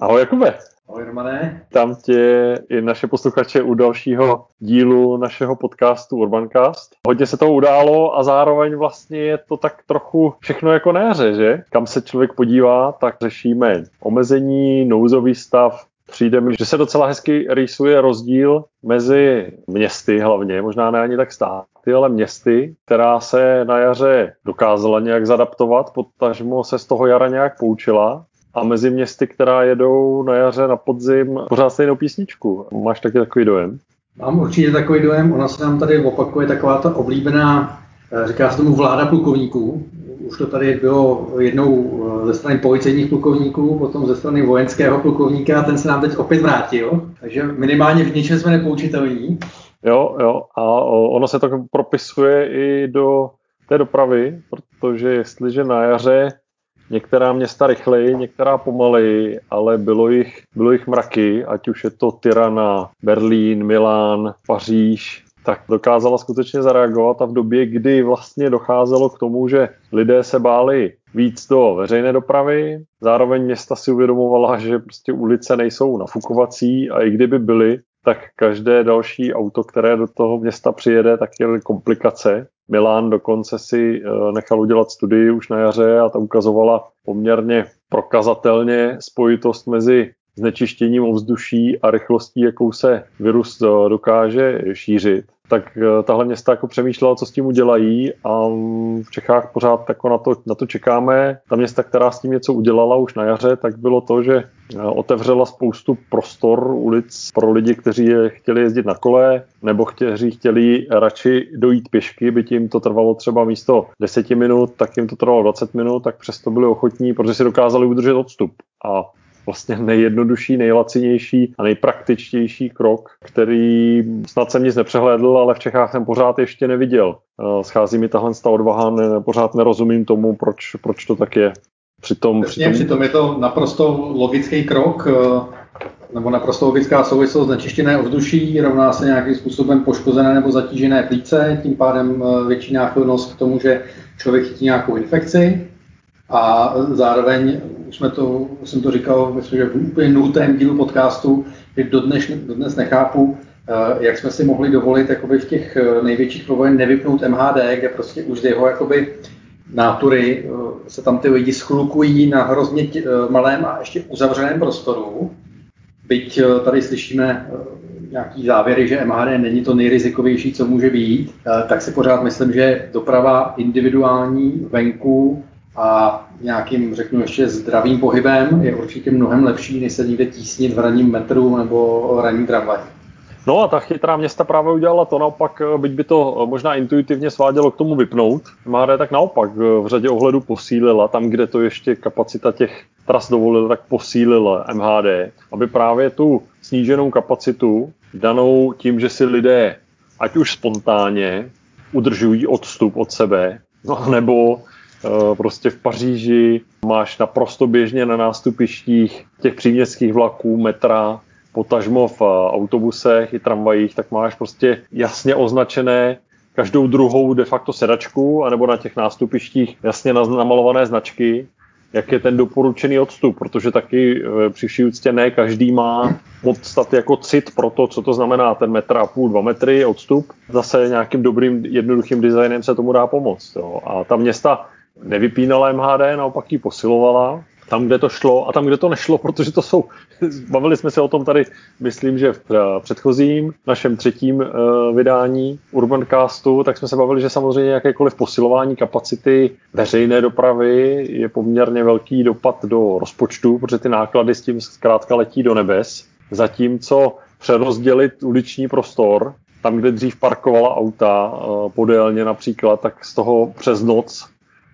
Ahoj Jakube. Ahoj Romane. Tam tě i naše posluchače u dalšího dílu našeho podcastu Urbancast. Hodně se to událo a zároveň vlastně je to tak trochu všechno jako na jaře, že? Kam se člověk podívá, tak řešíme omezení, nouzový stav, Přijde mi, že se docela hezky rýsuje rozdíl mezi městy hlavně, možná ne ani tak státy, ale městy, která se na jaře dokázala nějak zadaptovat, potažmo se z toho jara nějak poučila a mezi městy, která jedou na jaře, na podzim, pořád stejnou písničku. Máš taky takový dojem? Mám určitě takový dojem, ona se nám tady opakuje taková ta oblíbená, eh, říká se tomu vláda plukovníků. Už to tady bylo jednou eh, ze strany policejních plukovníků, potom ze strany vojenského plukovníka a ten se nám teď opět vrátil. Takže minimálně v něčem jsme nepoučitelní. Jo, jo, a ono se to propisuje i do té dopravy, protože jestliže na jaře Některá města rychleji, některá pomaleji, ale bylo jich, bylo jich mraky, ať už je to Tirana, Berlín, Milán, Paříž, tak dokázala skutečně zareagovat a v době, kdy vlastně docházelo k tomu, že lidé se báli víc do veřejné dopravy, zároveň města si uvědomovala, že prostě ulice nejsou nafukovací a i kdyby byly, tak každé další auto, které do toho města přijede, tak je komplikace. Milán dokonce si eh, nechal udělat studii už na jaře a ta ukazovala poměrně prokazatelně spojitost mezi znečištěním ovzduší a rychlostí, jakou se virus eh, dokáže šířit tak eh, tahle města jako přemýšlela, co s tím udělají a v Čechách pořád jako na, to, na to čekáme. Ta města, která s tím něco udělala už na jaře, tak bylo to, že eh, otevřela spoustu prostor ulic pro lidi, kteří je chtěli jezdit na kole, nebo kteří chtěli radši dojít pěšky, by tím to trvalo třeba místo 10 minut, tak jim to trvalo 20 minut, tak přesto byli ochotní, protože si dokázali udržet odstup. A vlastně nejjednodušší, nejlacinější a nejpraktičtější krok, který snad jsem nic nepřehlédl, ale v Čechách jsem pořád ještě neviděl. Eh, schází mi tahle ta odvaha, ne, pořád nerozumím tomu, proč, proč to tak je. Přitom, přitom... přitom je to naprosto logický krok, eh, nebo naprosto logická souvislost znečištěné ovzduší rovná se nějakým způsobem poškozené nebo zatížené plíce, tím pádem eh, větší náchylnost k tomu, že člověk chytí nějakou infekci. A zároveň, už jsme to, jsem to říkal, myslím, že v úplně nultém dílu podcastu, že dodnes, dodnes nechápu, eh, jak jsme si mohli dovolit jakoby v těch eh, největších problémech nevypnout MHD, kde prostě už z jeho jakoby nátury eh, se tam ty lidi schlukují na hrozně malém a ještě uzavřeném prostoru. Byť tady slyšíme nějaký závěry, že MHD není to nejrizikovější, co může být, tak si pořád myslím, že doprava individuální venku a nějakým, řeknu ještě, zdravým pohybem je určitě mnohem lepší, než se někde tísnit v ranním metru nebo ranní tramvaj. No a ta chytrá města právě udělala to naopak, byť by to možná intuitivně svádělo k tomu vypnout, MHD tak naopak v řadě ohledů posílila, tam, kde to ještě kapacita těch tras dovolila, tak posílila MHD, aby právě tu sníženou kapacitu danou tím, že si lidé, ať už spontánně, udržují odstup od sebe, no nebo Eh, prostě v Paříži máš naprosto běžně na nástupištích těch příměstských vlaků, metra, potažmo v eh, autobusech i tramvajích, tak máš prostě jasně označené každou druhou de facto sedačku, anebo na těch nástupištích jasně namalované značky, jak je ten doporučený odstup, protože taky eh, při vší úctě ne každý má podstat jako cit pro to, co to znamená ten metr a půl, dva metry odstup. Zase nějakým dobrým, jednoduchým designem se tomu dá pomoct. Jo. A ta města nevypínala MHD, naopak ji posilovala tam, kde to šlo a tam, kde to nešlo, protože to jsou, bavili jsme se o tom tady, myslím, že v eh, předchozím, našem třetím uh, vydání Urbancastu, tak jsme se bavili, že samozřejmě jakékoliv posilování kapacity veřejné dopravy je poměrně velký dopad do rozpočtu, protože ty náklady s tím zkrátka letí do nebes. Zatímco přerozdělit uliční prostor, tam, kde dřív parkovala auta uh, podélně například, tak z toho přes noc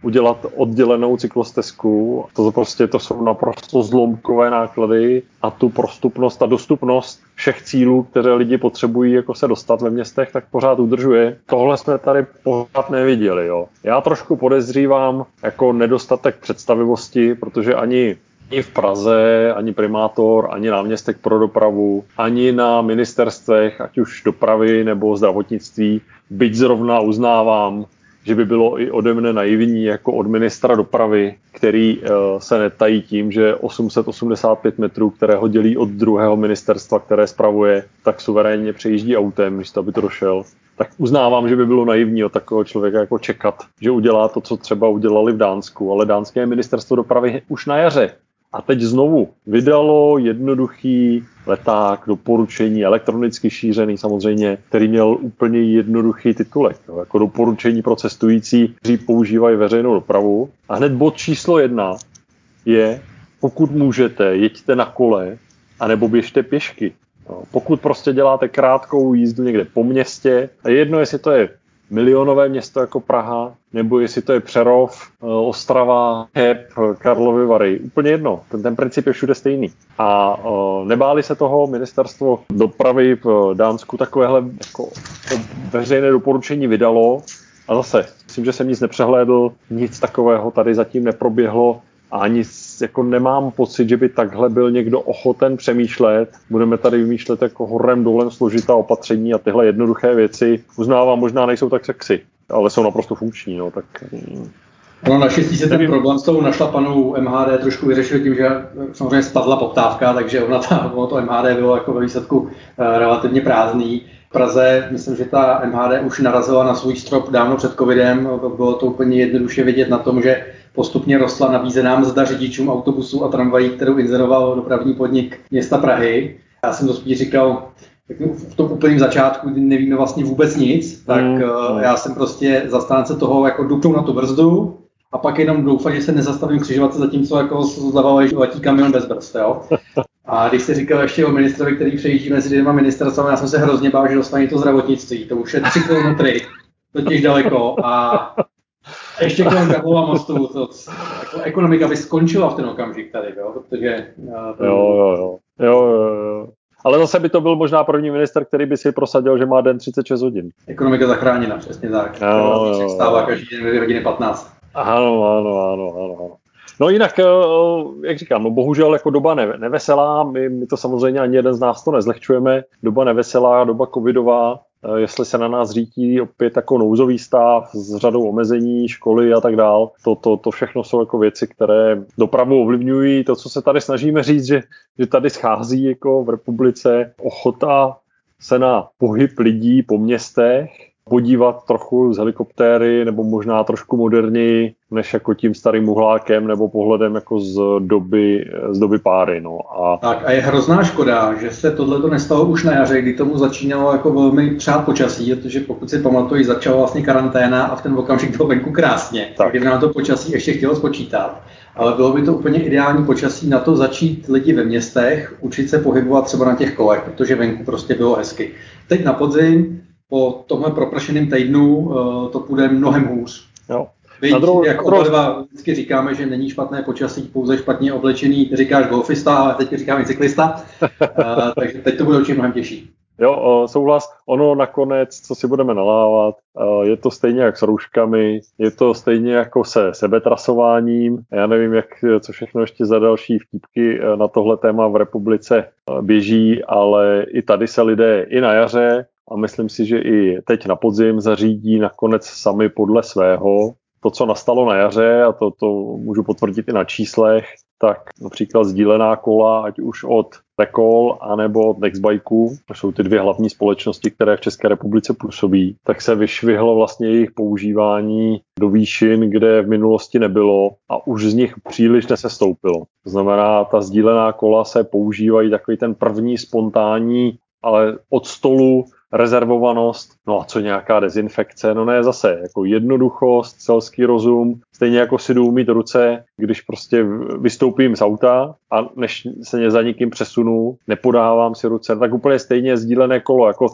udělat oddělenou cyklostezku. To prostě to jsou naprosto zlomkové náklady a tu prostupnost a dostupnost všech cílů, které lidi potřebují jako se dostat ve městech, tak pořád udržuje. Tohle jsme tady pořád neviděli. Jo. Já trošku podezřívám jako nedostatek představivosti, protože ani ani v Praze, ani primátor, ani náměstek pro dopravu, ani na ministerstvech, ať už dopravy nebo zdravotnictví, byť zrovna uznávám, že by bylo i ode mne naivní jako od ministra dopravy, který uh, se netají tím, že 885 metrů, které ho dělí od druhého ministerstva, které spravuje, tak suverénně přejíždí autem, místo aby to došel. Tak uznávám, že by bylo naivní od takového člověka jako čekat, že udělá to, co třeba udělali v Dánsku, ale dánské ministerstvo dopravy už na jaře a teď znovu vydalo jednoduchý leták, doporučení, elektronicky šířený samozřejmě, který měl úplně jednoduchý titulek, jo, jako doporučení pro cestující, kteří používají veřejnou dopravu. A hned bod číslo jedna je, pokud můžete, jeďte na kole, anebo běžte pěšky. No, pokud prostě děláte krátkou jízdu někde po městě, a jedno, jestli to je milionové město jako Praha, nebo jestli to je Přerov, eh, Ostrava, Heb, Karlovy Vary. Úplně jedno. Ten, ten princip je všude stejný. A uh, nebáli se toho ministerstvo dopravy v Dánsku takovéhle jako veřejné doporučení vydalo. A zase, myslím, že jsem nic nepřehlédl, nic takového tady zatím neproběhlo a ani jako nemám pocit, že by takhle byl někdo ochoten přemýšlet. Budeme tady vymýšlet jako horem dolem složitá opatření a tyhle jednoduché věci. Uznávám, možná nejsou tak sexy, ale jsou naprosto funkční. No, tak... Mm. No naštěstí se ten problém s tou našlapanou MHD trošku vyřešil tím, že samozřejmě spadla poptávka, takže ona ta, ono to MHD bylo jako ve výsledku eh, relativně prázdný. V Praze, myslím, že ta MHD už narazila na svůj strop dávno před covidem. Bylo to úplně jednoduše vidět na tom, že postupně rostla nabízená mzda řidičům autobusů a tramvají, kterou inzeroval dopravní podnik města Prahy. Já jsem to spíš říkal, v tom úplném začátku, kdy nevíme vlastně vůbec nic, tak mm. já jsem prostě zastánce toho, jako dupnout na tu brzdu a pak jenom doufat, že se nezastavím křižovatce, zatímco jako zleva letí kamion bez brzd. Jo? A když jsi říkal ještě o ministrovi, který přejíždí mezi dvěma ministerstvami, já jsem se hrozně bál, že dostane to zdravotnictví. To už je tři kilometry, totiž daleko. A ještě kolem Karlova mostu, to, jako ekonomika by skončila v ten okamžik tady, jo, protože... Uh, jo, jo, jo, jo, jo, jo. Ale zase by to byl možná první minister, který by si prosadil, že má den 36 hodin. Ekonomika zachráněna, přesně tak. Jo, jo, jo. Stává každý den 2 hodiny 15. Ano, ano, ano, ano. ano. No jinak, eh, jak říkám, no bohužel jako doba neveselá, my, my to samozřejmě ani jeden z nás to nezlehčujeme, doba neveselá, doba covidová, jestli se na nás řítí opět jako nouzový stav s řadou omezení, školy a tak dál. To, to, to všechno jsou jako věci, které dopravu ovlivňují. To, co se tady snažíme říct, že, že tady schází jako v republice ochota se na pohyb lidí po městech podívat trochu z helikoptéry nebo možná trošku moderněji než jako tím starým uhlákem nebo pohledem jako z doby, z doby páry. No. A... Tak a je hrozná škoda, že se tohle to nestalo už na jaře, kdy tomu začínalo jako velmi přát počasí, protože pokud si pamatuju, začala vlastně karanténa a v ten okamžik bylo venku krásně, tak. kdyby nám to počasí ještě chtělo spočítat. Ale bylo by to úplně ideální počasí na to začít lidi ve městech, učit se pohybovat třeba na těch kolech, protože venku prostě bylo hezky. Teď na podzim po tomhle propršeném týdnu uh, to půjde mnohem hůř. Jo. Byť, na druhou, jak oba dva vždycky říkáme, že není špatné počasí, pouze špatně oblečený, ty říkáš golfista, ale teď říkáme cyklista, uh, takže teď to bude určitě mnohem těžší. Jo, souhlas. Ono nakonec, co si budeme nalávat, je to stejně jak s rouškami, je to stejně jako se sebetrasováním. Já nevím, jak, co všechno ještě za další vtipky na tohle téma v republice běží, ale i tady se lidé i na jaře a myslím si, že i teď na podzim zařídí nakonec sami podle svého. To, co nastalo na jaře, a to, to můžu potvrdit i na číslech, tak například sdílená kola, ať už od Recall anebo od Nextbikeu, to jsou ty dvě hlavní společnosti, které v České republice působí, tak se vyšvihlo vlastně jejich používání do výšin, kde v minulosti nebylo a už z nich příliš nesestoupilo. To znamená, ta sdílená kola se používají takový ten první spontánní ale od stolu rezervovanost, no a co nějaká dezinfekce, no ne zase, jako jednoduchost, selský rozum, stejně jako si jdu umít ruce, když prostě vystoupím z auta a než se za nikým přesunu, nepodávám si ruce, tak úplně stejně sdílené kolo, jako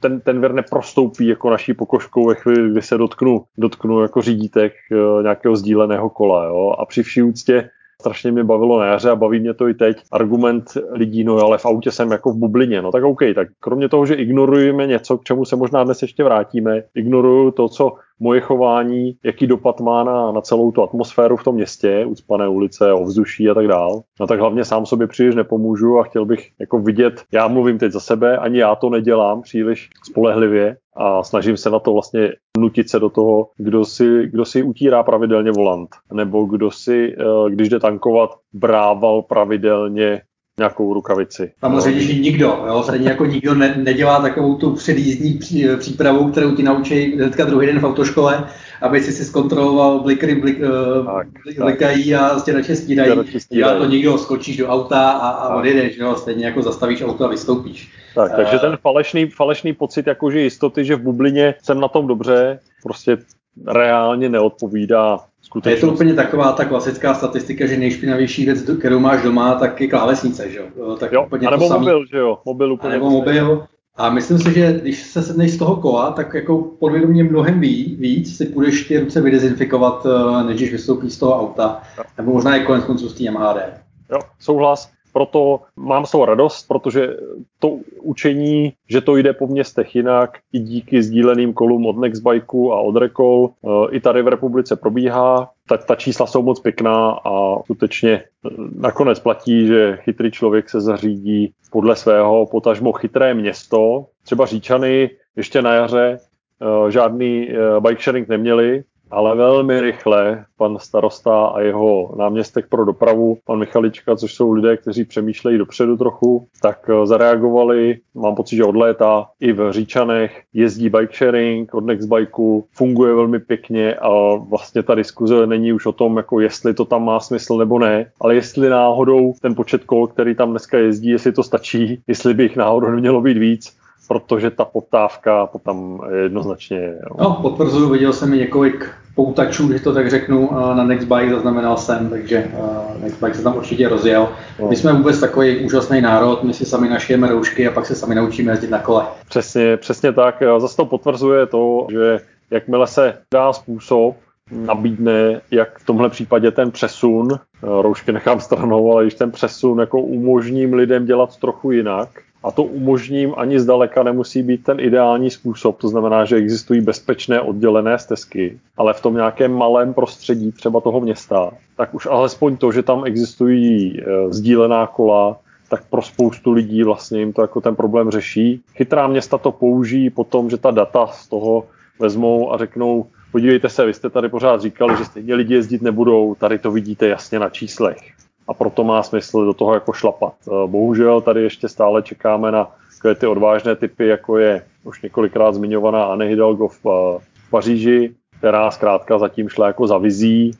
ten, ten ver neprostoupí jako naší pokožkou ve chvíli, kdy se dotknu, dotknu jako řídítek eh, nějakého sdíleného kola. Jo? A při vší úctě strašně mě bavilo na jaře a baví mě to i teď. Argument lidí, no ale v autě jsem jako v bublině, no tak OK, tak kromě toho, že ignorujeme něco, k čemu se možná dnes ještě vrátíme, ignoruju to, co moje chování, jaký dopad má na, na celou tu atmosféru v tom městě, ucpané ulice, ovzduší a tak dál. No tak hlavně sám sobě příliš nepomůžu a chtěl bych jako vidět, já mluvím teď za sebe, ani já to nedělám příliš spolehlivě, a snažím se na to vlastně nutit se do toho, kdo si, kdo si utírá pravidelně volant, nebo kdo si, eh, když jde tankovat, brával pravidelně nějakou rukavici. Samozřejmě, že nikdo, jo, stejně jako nikdo ne, nedělá takovou tu předjízdní pří, přípravu, kterou ti naučí hnedka druhý den v autoškole, aby si si zkontroloval blikry blik, eh, tak, blik, blikají a stěrače stírají. Dělá to nikdo, skočíš do auta a, a odjedeš, jo, stejně jako zastavíš auto a vystoupíš. Tak, takže eh, ten falešný, falešný pocit jakože jistoty, že v bublině jsem na tom dobře, prostě reálně neodpovídá je to úplně taková ta klasická statistika, že nejšpinavější věc, kterou máš doma, tak je klávesnice, že jo? Tak jo, úplně nebo to mobil, že jo? Mobil úplně. A nebo mobil. A myslím si, že když se sedneš z toho kola, tak jako podvědomě mnohem ví, víc si půjdeš ty ruce vydezinfikovat, eh, než když vystoupíš z toho auta. Jo. Nebo možná i konec konců z té MHD. Jo, souhlas proto mám toho radost, protože to učení, že to jde po městech jinak, i díky sdíleným kolům od Nextbikeu a od Recall, eh, i tady v republice probíhá. Ta, ta čísla jsou moc pěkná a skutečně eh, nakonec platí, že chytrý člověk se zařídí podle svého potažmo chytré město. Třeba Říčany ještě na jaře eh, žádný bike sharing neměli, ale velmi rychle pan starosta a jeho náměstek pro dopravu, pan Michalička, což jsou lidé, kteří přemýšlejí dopředu trochu, tak eh, zareagovali, mám pocit, že od léta i v Říčanech jezdí bike sharing od Nextbikeu, funguje velmi pěkně a vlastně ta diskuze není už o tom, jako jestli to tam má smysl nebo ne, ale jestli náhodou ten počet kol, který tam dneska jezdí, jestli to stačí, jestli by jich náhodou nemělo být víc, protože ta poptávka tam jednoznačně... No, potvrzuju, viděl jsem i několik poutačů, že to tak řeknu, na Nextbike zaznamenal jsem, takže Nextbike se tam určitě rozjel. No. My jsme vůbec takový úžasný národ, my si sami našijeme roušky a pak se sami naučíme jezdit na kole. Přesně, přesně tak. Zase to potvrzuje to, že jakmile se dá způsob, nabídne, jak v tomhle případě ten přesun, roušky nechám stranou, ale když ten přesun jako umožním lidem dělat trochu jinak, a to umožním ani zdaleka nemusí být ten ideální způsob, to znamená, že existují bezpečné oddělené stezky, ale v tom nějakém malém prostředí třeba toho města, tak už alespoň to, že tam existují e, sdílená kola, tak pro spoustu lidí vlastně jim to jako ten problém řeší. Chytrá města to použijí potom, že ta data z toho vezmou a řeknou, podívejte se, vy jste tady pořád říkali, že stejně lidi jezdit nebudou, tady to vidíte jasně na číslech a proto má smysl do toho jako šlapat. Eh, bohužel tady ještě stále čekáme na ty odvážné typy, jako je už několikrát zmiňovaná Anne Hidalgo v eh, Paříži, která zkrátka zatím šla jako za vizí,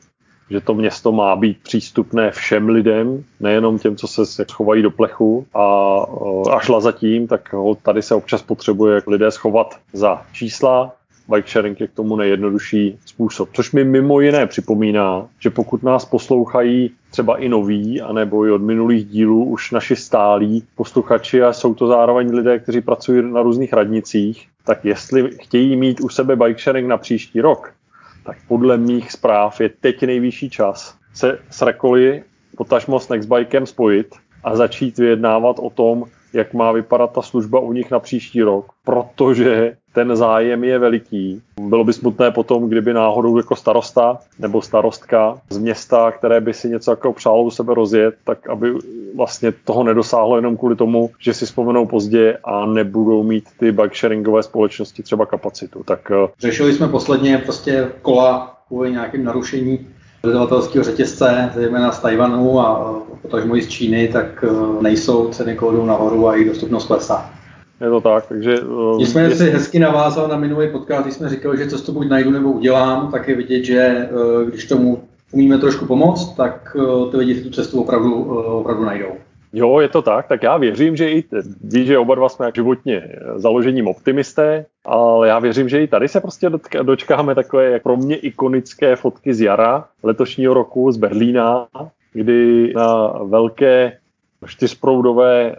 že to město má být přístupné všem lidem, nejenom těm, co se schovají do plechu a, eh, a šla zatím, tak tady se občas potřebuje lidé schovat za čísla, bike sharing je k tomu nejjednodušší způsob. Což mi mimo jiné připomíná, že pokud nás poslouchají třeba i noví, anebo i od minulých dílů už naši stálí posluchači a jsou to zároveň lidé, kteří pracují na různých radnicích, tak jestli chtějí mít u sebe bike sharing na příští rok, tak podle mých zpráv je teď nejvyšší čas se s Rekoli, potažmo s Nextbikem spojit a začít vyjednávat o tom, jak má vypadat ta služba u nich na příští rok, protože ten zájem je veliký. Bylo by smutné potom, kdyby náhodou jako starosta nebo starostka z města, které by si něco jako přálo u sebe rozjet, tak aby vlastně toho nedosáhlo jenom kvůli tomu, že si vzpomenou pozdě a nebudou mít ty bike sharingové společnosti třeba kapacitu. Tak... Eh, Řešili jsme posledně prostě kola kvůli nějakým narušení dodavatelského řetězce, zejména z Tajvanu a potažmo i z Číny, tak eh, nejsou ceny kódů nahoru a jejich dostupnost klesá. Je to tak, takže... Uh, jsme jestli... si hezky navázal na minulý podcast, když jsme říkali, že co to buď najdu nebo udělám, tak je vidět, že uh, když tomu umíme trošku pomoct, tak uh, ty lidi si tu cestu opravdu, uh, opravdu najdou. Jo, je to tak, tak já věřím, že i, víš, že oba dva jsme životně založením optimisté, ale já věřím, že i tady se prostě dočkáme takové jak pro mě ikonické fotky z jara letošního roku z Berlína, kdy na velké čtyřproudové eh,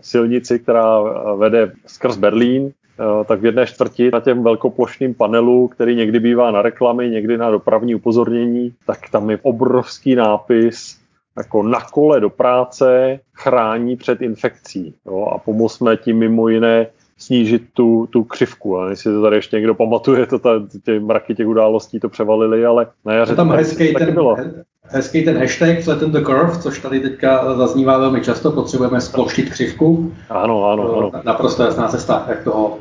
silnici, která eh, vede skrz Berlín, eh, tak v jedné čtvrti na těm velkoplošným panelu, který někdy bývá na reklamy, někdy na dopravní upozornění, tak tam je obrovský nápis jako na kole do práce chrání před infekcí. Jo, a pomozme tím mimo jiné snížit tu, tu křivku. A jestli to tady ještě někdo pamatuje, to ta, ty mraky těch událostí to převalily, ale na jaře tam to hezký ten, bylo. Hezký ten hashtag flatten the curve, což tady teďka zaznívá velmi často, potřebujeme sploštit křivku. Ano, ano, ano. Naprosto jasná cesta, jak toho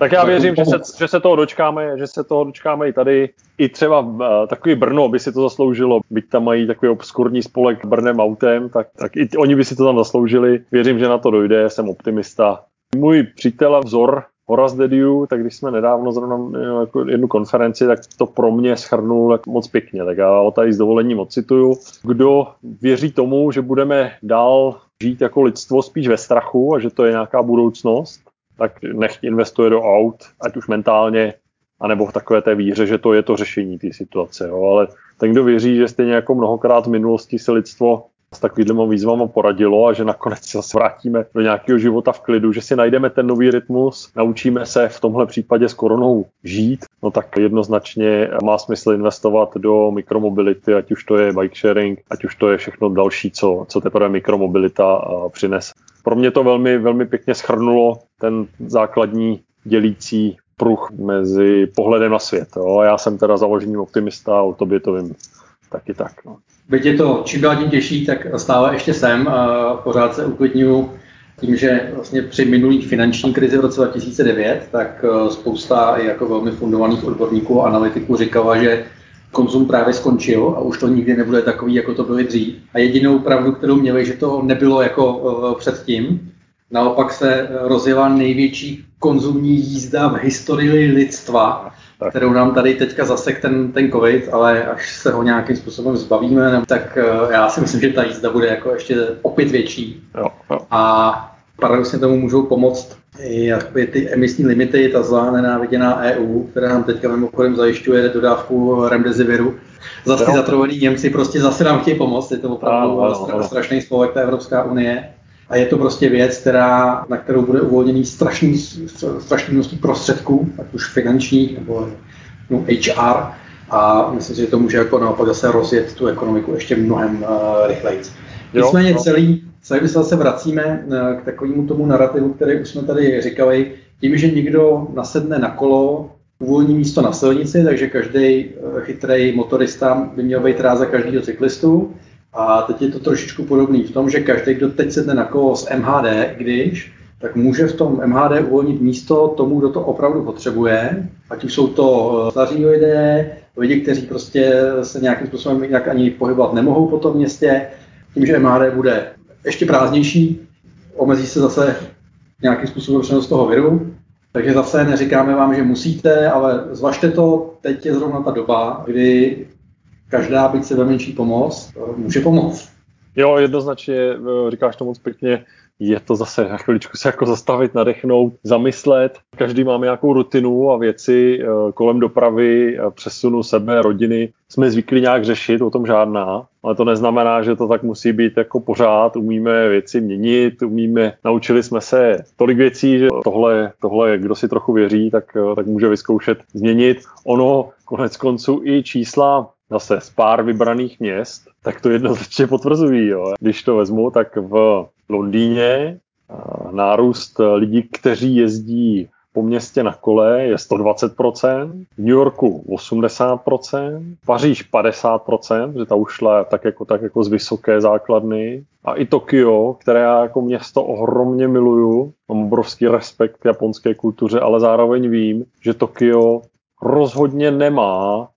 tak já věřím, že se, že se toho dočkáme, že se toho dočkáme i tady. I třeba uh, takový Brno by si to zasloužilo, byť tam mají takový obskurní spolek Brnem autem, tak, tak i oni by si to tam zasloužili. Věřím, že na to dojde, jsem optimista. Můj přítel a vzor Horace Dediu, tak když jsme nedávno zrovna jako jednu konferenci, tak to pro mě schrnul moc pěkně. Tak já o tady s dovolením ocituju. Kdo věří tomu, že budeme dál žít jako lidstvo spíš ve strachu a že to je nějaká budoucnost, tak nech investuje do aut, ať už mentálně, anebo v takové té víře, že to je to řešení té situace. Jo. Ale ten, kdo věří, že stejně jako mnohokrát v minulosti se lidstvo s takovými výzvami poradilo a že nakonec se vrátíme do nějakého života v klidu, že si najdeme ten nový rytmus, naučíme se v tomhle případě s koronou žít, no tak jednoznačně má smysl investovat do mikromobility, ať už to je bike sharing, ať už to je všechno další, co, co teprve mikromobilita přinese. Pro mě to velmi, velmi pěkně schrnulo ten základní dělící pruh mezi pohledem na svět. Jo. Já jsem teda založením optimista o tobě to vím taky tak. No. Byť je to čím dál tím těžší, tak stále ještě jsem a pořád se uklidňuju tím, že vlastně při minulých finanční krizi v roce 2009, tak eh, spousta jako velmi fundovaných odborníků a analytiků říkala, že konzum právě skončil a už to nikdy nebude takový, jako to bylo dřív. A jedinou pravdu, kterou měli, že to nebylo jako uh, předtím, naopak se rozjela největší konzumní jízda v historii lidstva, tak. kterou nám tady teďka zasek ten, ten covid, ale až se ho nějakým způsobem zbavíme, tak uh, já si myslím, že ta jízda bude jako ještě opět větší. Jo, jo. A paradoxně tomu můžou pomoct jakoby ty emisní limity, ta zlá nenáviděná EU, která nám teďka mimochodem zajišťuje dodávku remdesiviru. Zase ty zatrovaní Němci prostě zase nám chtějí pomoct, je to opravdu ano, ano, strašný spolek, ta Evropská unie. A je to prostě věc, která, na kterou bude uvolněný strašný, strašný množství prostředků, ať už finančních nebo no, HR. A myslím si, že to může jako naopak zase rozjet tu ekonomiku ještě mnohem uh, rychleji. Nicméně celý, celý se zase vracíme eh, k takovému tomu narrativu, který už jsme tady říkali, tím, že někdo nasedne na kolo, uvolní místo na silnici, takže každý eh, chytrý motorista by měl být rád za každého cyklistu. A teď je to trošičku podobný v tom, že každý, kdo teď sedne na kolo s MHD, když, tak může v tom MHD uvolnit místo tomu, kdo to opravdu potřebuje. Ať už jsou to eh, staří lidé, lidi, kteří prostě se nějakým způsobem jak ani pohybovat nemohou po tom městě, tím, že MHD bude ještě prázdnější, omezí se zase nějakým způsobem přenos toho viru. Takže zase neříkáme vám, že musíte, ale zvažte to, teď je zrovna ta doba, kdy každá byť se menší pomoc může pomoct. Jo, jednoznačně, eh, říkáš to moc pěkně, je to zase na chviličku se jako zastavit, nadechnout, zamyslet. Každý máme nějakou rutinu a věci eh, kolem dopravy, přesunu sebe, rodiny. Jsme zvyklí nějak řešit, o tom žádná, ale to neznamená, že to tak musí být jako pořád. Umíme věci měnit, umíme, naučili jsme se tolik věcí, že tohle, tohle kdo si trochu věří, tak, eh, tak může vyzkoušet změnit. Ono konec konců i čísla zase z pár vybraných měst, tak to jednoznačně potvrzují. Jo. Když to vezmu, tak v Londýně nárůst lidí, kteří jezdí po městě na kole je 120%, v New Yorku 80%, Paříž 50%, že ta ušla tak jako, tak jako z vysoké základny. A i Tokio, které já jako město ohromně miluju, mám obrovský respekt k japonské kultuře, ale zároveň vím, že Tokio rozhodně nemá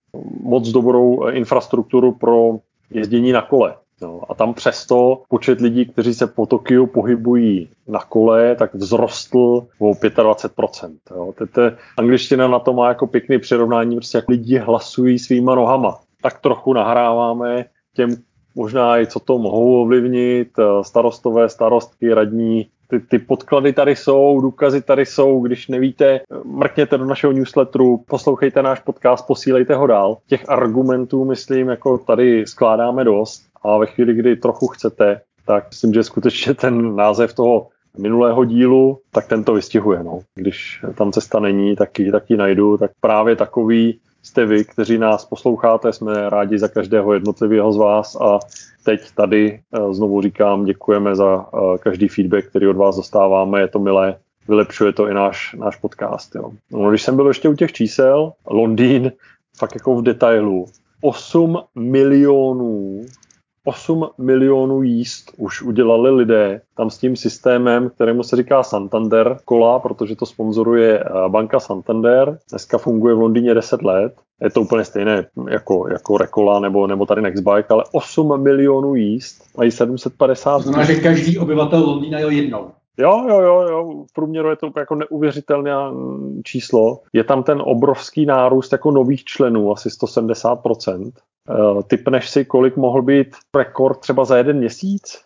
moc dobrou infrastrukturu pro jezdění na kole. No, a tam přesto počet lidí, kteří se po Tokiu pohybují na kole, tak vzrostl o 25%. Jo. Tete, angličtina na to má jako pěkný přirovnání, prostě jak lidi hlasují svýma nohama. Tak trochu nahráváme těm možná i co to mohou ovlivnit, starostové, starostky, radní, ty, ty podklady tady jsou, důkazy tady jsou, když nevíte, mrkněte do našeho newsletteru, poslouchejte náš podcast, posílejte ho dál. Těch argumentů, myslím, jako tady skládáme dost a ve chvíli, kdy trochu chcete, tak myslím, že skutečně ten název toho minulého dílu, tak ten to vystihuje. No. Když tam cesta není, tak ji, tak ji najdu, tak právě takový jste vy, kteří nás posloucháte, jsme rádi za každého jednotlivého z vás a teď tady eh, znovu říkám, děkujeme za eh, každý feedback, který od vás dostáváme, je to milé vylepšuje to i náš, náš podcast. Jo. No, když jsem byl ještě u těch čísel, Londýn, fakt jako v detailu, 8 milionů 8 milionů jíst už udělali lidé tam s tím systémem, kterému se říká Santander kola, protože to sponzoruje eh, banka Santander. Dneska funguje v Londýně 10 let. Je to úplně stejné jako, jako Rekola nebo, nebo tady Nextbike, ale 8 milionů jíst mají 750. To znamená, že každý obyvatel Londýna jel jednou. Jo, jo, jo, jo, v průměru je to jako neuvěřitelné číslo. Je tam ten obrovský nárůst jako nových členů, asi 170%. Uh, typneš si, kolik mohl být rekord třeba za jeden měsíc?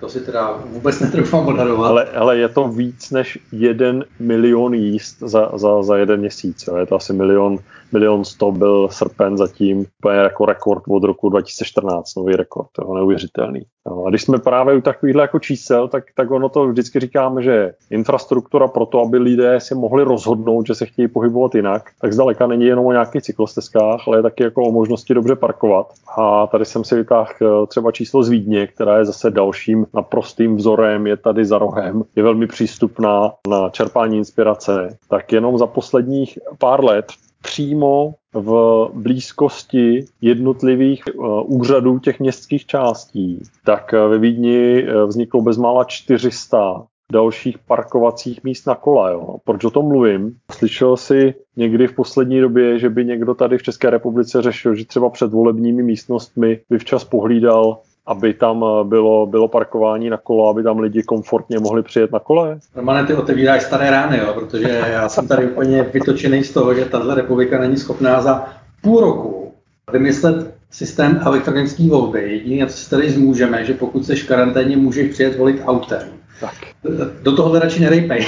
To si teda vůbec netroufám odhadovat. Ale, ale je to víc než jeden milion jíst za, za, za jeden měsíc. Jo. Je to asi milion, milion sto byl srpen zatím, úplně jako rekord od roku 2014, nový rekord, to neuvěřitelný. No, a když jsme právě u takovýchhle jako čísel, tak, tak ono to vždycky říkáme, že infrastruktura pro to, aby lidé si mohli rozhodnout, že se chtějí pohybovat jinak, tak zdaleka není jenom o nějakých cyklostezkách, ale je taky jako o možnosti dobře parkovat. A tady jsem si vytáhl eh, třeba číslo z Vídně, která je zase dalším naprostým vzorem, je tady za rohem, je velmi přístupná na čerpání inspirace. Tak jenom za posledních pár let přímo v blízkosti jednotlivých uh, úřadů těch městských částí, tak uh, ve Vídni uh, vzniklo bezmála 400 dalších parkovacích míst na kole. Jo. Proč o tom mluvím? Slyšel si někdy v poslední době, že by někdo tady v České republice řešil, že třeba před volebními místnostmi by včas pohlídal aby tam eh, bylo, bylo parkování na kolo, aby tam lidi komfortně mohli přijet na kole? Romane, ty otevíráš staré rány, jo, protože já jsem tady úplně vytočený z toho, že tahle republika není schopná za půl roku vymyslet systém elektronické volby. Jediné, co si tady zmůžeme, že pokud jsi v karanténě, můžeš přijet volit autem. Tak. Do toho radši nerejpej.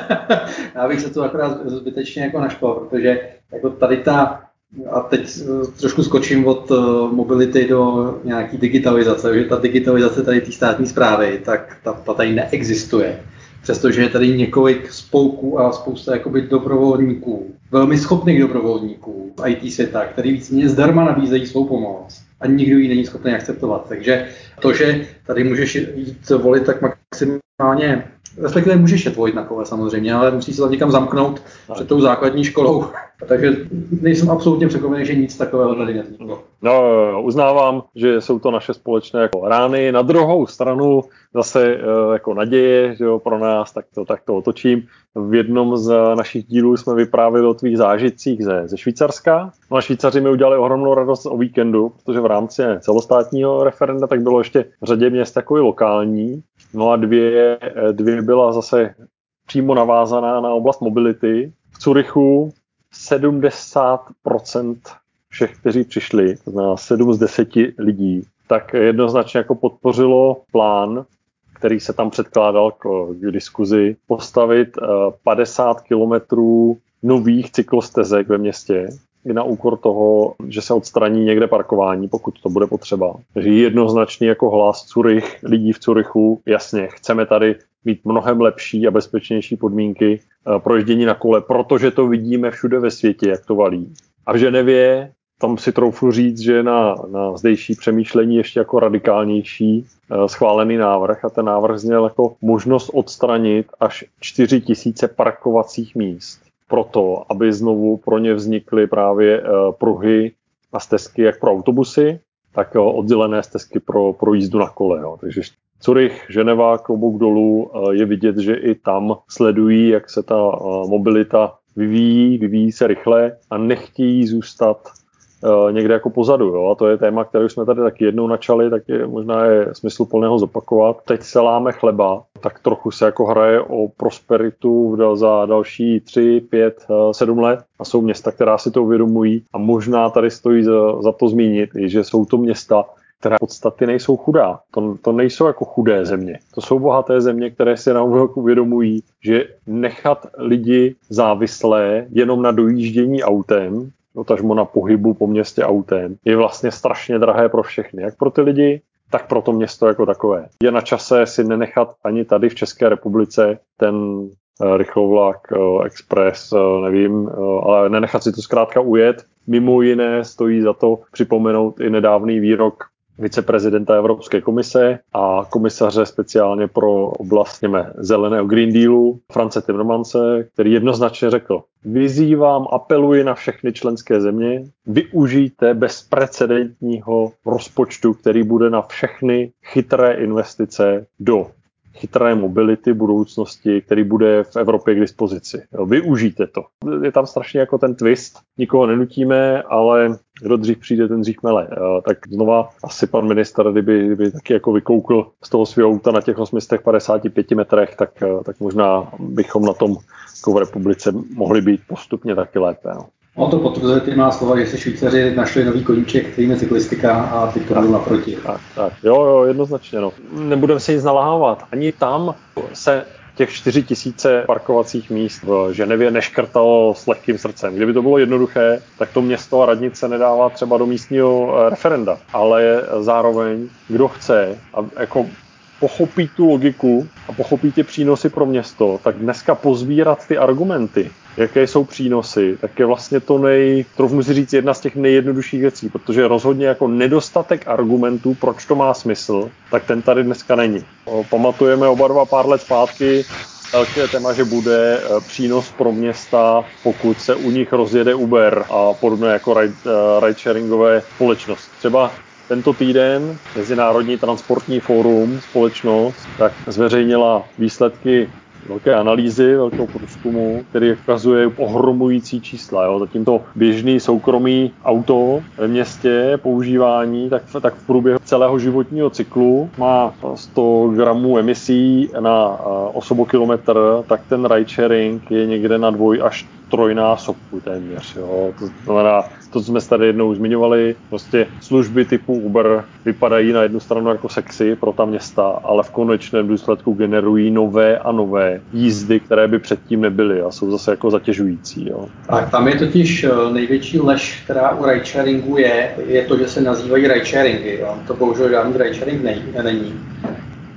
já bych se tu akorát zbytečně jako našpal, protože jako tady ta a teď eh, trošku skočím od eh, mobility do nějaký digitalizace, že ta digitalizace tady té státní zprávy, tak ta, ta tady neexistuje. Přestože je tady několik spolků a spousta jakoby dobrovolníků, velmi schopných dobrovolníků v IT světa, který víceméně zdarma nabízejí svou pomoc a nikdo ji není schopný akceptovat. Takže to, že tady můžeš jít volit tak maximálně respektive můžeš jet volit na kole samozřejmě, ale musí se tam někam zamknout před tou základní školou. Takže nejsem absolutně překvapený, že nic takového tady nevzniklo. No, uznávám, že jsou to naše společné jako rány. Na druhou stranu zase eh, jako naděje že jo, pro nás, tak to, tak to otočím. V jednom z našich dílů jsme vyprávěli o tvých zážitcích ze, ze Švýcarska. No a Švýcaři mi udělali ohromnou radost o víkendu, protože v rámci celostátního referenda tak bylo ještě v řadě měst takový lokální. No a dvě, dvě byla zase přímo navázaná na oblast mobility. V Curychu 70% všech, kteří přišli, to znamená 7 z 10 lidí, tak jednoznačně jako podpořilo plán, který se tam předkládal k, k diskuzi, postavit 50 eh, kilometrů nových cyklostezek ve městě, i na úkor toho, že se odstraní někde parkování, pokud to bude potřeba. Jednoznačně jako hlas Curych, lidí v Curychu, jasně, chceme tady mít mnohem lepší a bezpečnější podmínky eh, pro ježdění na kole, protože to vidíme všude ve světě, jak to valí. A v Ženevě tam si troufnu říct, že na, na zdejší přemýšlení ještě jako radikálnější uh, schválený návrh a ten návrh zněl jako možnost odstranit až 4 tisíce parkovacích míst proto, aby znovu pro ně vznikly právě uh, pruhy a stezky jak pro autobusy, tak uh, oddělené stezky pro, pro jízdu na kole. Jo. Takže Curych, Ženeva, klobouk dolů, je vidět, že i tam sledují, jak se ta mobilita vyvíjí, vyvíjí se rychle a nechtějí zůstat Eh, někde jako pozadu. Jo? A to je téma, které už jsme tady taky jednou načali, tak je možná je smysl plného zopakovat. Teď se láme chleba, tak trochu se jako hraje o prosperitu za další 3, 5, 7 let. A jsou města, která si to uvědomují a možná tady stojí za, za to zmínit, že jsou to města, které v podstatě nejsou chudá. To, to nejsou jako chudé země. To jsou bohaté země, které si naopak uvědomují, že nechat lidi závislé jenom na dojíždění autem dotažmo na pohybu po městě autem, je vlastně strašně drahé pro všechny. Jak pro ty lidi, tak pro to město jako takové. Je na čase si nenechat ani tady v České republice ten eh, rychlovlak, eh, express, eh, nevím, ale nenechat si to zkrátka ujet. Mimo jiné stojí za to připomenout i nedávný výrok viceprezidenta Evropské komise a komisaře speciálně pro oblast něme, zeleného Green Dealu, France Timmermanse, který jednoznačně řekl, vyzývám, apeluji na všechny členské země, využijte bezprecedentního rozpočtu, který bude na všechny chytré investice do chytré mobility budoucnosti, který bude v Evropě k dispozici. Jo, využijte to. Je tam strašně jako ten twist. Nikoho nenutíme, ale kdo dřív přijde, ten dřív mele. Tak znova asi pan minister, kdyby, kdyby taky jako vykoukl z toho svého auta na těch 855 metrech, tak, tak možná bychom na tom jako v republice mohli být postupně taky lépe. No. On to potvrzuje ty má slova, že si Švýcaři našli nový koníček, kterým je cyklistika a ty to naproti. Tak, tak, jo, jo, jednoznačně. No. Nebudeme se nic nalahávat. Ani tam se těch 4 tisíce parkovacích míst v Ženevě neškrtalo s lehkým srdcem. Kdyby to bylo jednoduché, tak to město a radnice nedává třeba do místního eh, referenda. Ale zároveň, kdo chce, a jako pochopí tu logiku a pochopí ty přínosy pro město, tak dneska pozbírat ty argumenty, jaké jsou přínosy, tak je vlastně to nej, trochu si říct, jedna z těch nejjednodušších věcí, protože rozhodně jako nedostatek argumentů, proč to má smysl, tak ten tady dneska není. Pamatujeme oba dva pár let zpátky velké téma, že bude e, přínos pro města, pokud se u nich rozjede Uber a podobné jako e, ride sharingové společnost. Třeba tento týden Mezinárodní transportní fórum společnost tak zveřejnila výsledky velké analýzy, velkého průzkumu, který ukazuje ohromující čísla. Jo. Zatímto běžný soukromý auto ve městě používání, tak, tak v průběhu celého životního cyklu má 100 gramů emisí na osobokilometr, tak ten ride sharing je někde na dvoj až trojnásobku téměř. Jo. To znamená, to, co jsme tady jednou zmiňovali, prostě služby typu Uber vypadají na jednu stranu jako sexy pro ta města, ale v konečném důsledku generují nové a nové jízdy, které by předtím nebyly a jsou zase jako zatěžující. Jo. Tak tam je totiž eh, největší lež, která u ridesharingu je, je to, že se nazývají ridesharingy. Jo. To bohužel žádný ridesharing není.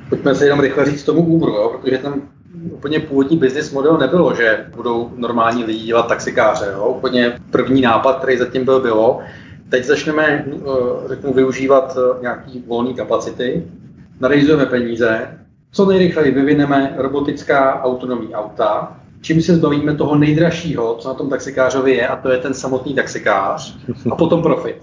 Pojďme se jenom rychle říct tomu Uberu, protože tam úplně původní business model nebylo, že budou normální lidi dělat taxikáře. Jo? Úplně první nápad, který zatím byl, bylo, teď začneme eh, řeknu, využívat eh, nějaký volné kapacity, narealizujeme peníze, co nejrychleji vyvineme robotická autonomní auta, čím se zbavíme toho nejdražšího, co na tom taxikářovi je, a to je ten samotný taxikář, a potom profit.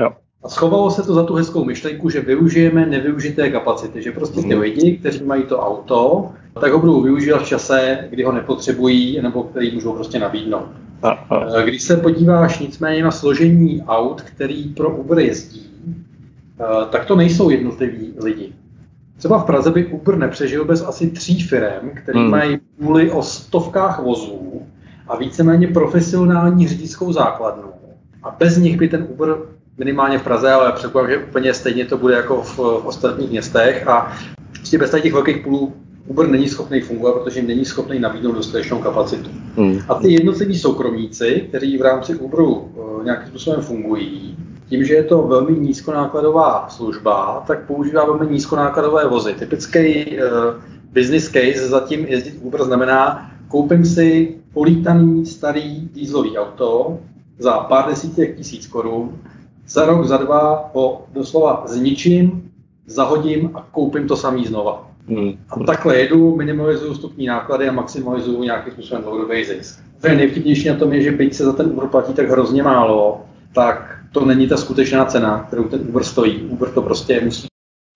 Jo. A schovalo se to za tu hezkou myšlenku, že využijeme nevyužité kapacity, že prostě ty mhm. lidi, kteří mají to auto, tak ho budou využívat v čase, kdy ho nepotřebují, nebo který můžou prostě nabídnout. Eh, když se podíváš nicméně na složení aut, který pro Uber jezdí, eh, tak to nejsou jednotliví lidi. Třeba v Praze by Uber nepřežil bez asi tří firm, které hmm. mají půly o stovkách vozů a víceméně profesionální řidičskou základnu. A bez nich by ten Uber minimálně v Praze, ale předpokládám, že úplně stejně to bude jako v, v ostatních městech a prostě bez těch velkých půlů Uber není schopný fungovat, protože jim není schopný nabídnout dostatečnou kapacitu. Hmm. A ty jednotliví soukromníci, kteří v rámci Uberu uh, nějakým způsobem fungují, tím, že je to velmi nízkonákladová služba, tak používá velmi nízkonákladové vozy. Typický uh, business case zatím jezdit Uber znamená, koupím si polítaný starý dýzlový auto za pár desítek tisíc korun, za rok, za dva ho doslova zničím, zahodím a koupím to samý znova. Hmm. A takhle jedu, minimalizuju vstupní náklady a maximalizuju nějakým způsobem dlouhodobý zisk. To je nejvtipnější na tom je, že byť se za ten Uber platí tak hrozně málo, tak to není ta skutečná cena, kterou ten Uber stojí. Uber to prostě musí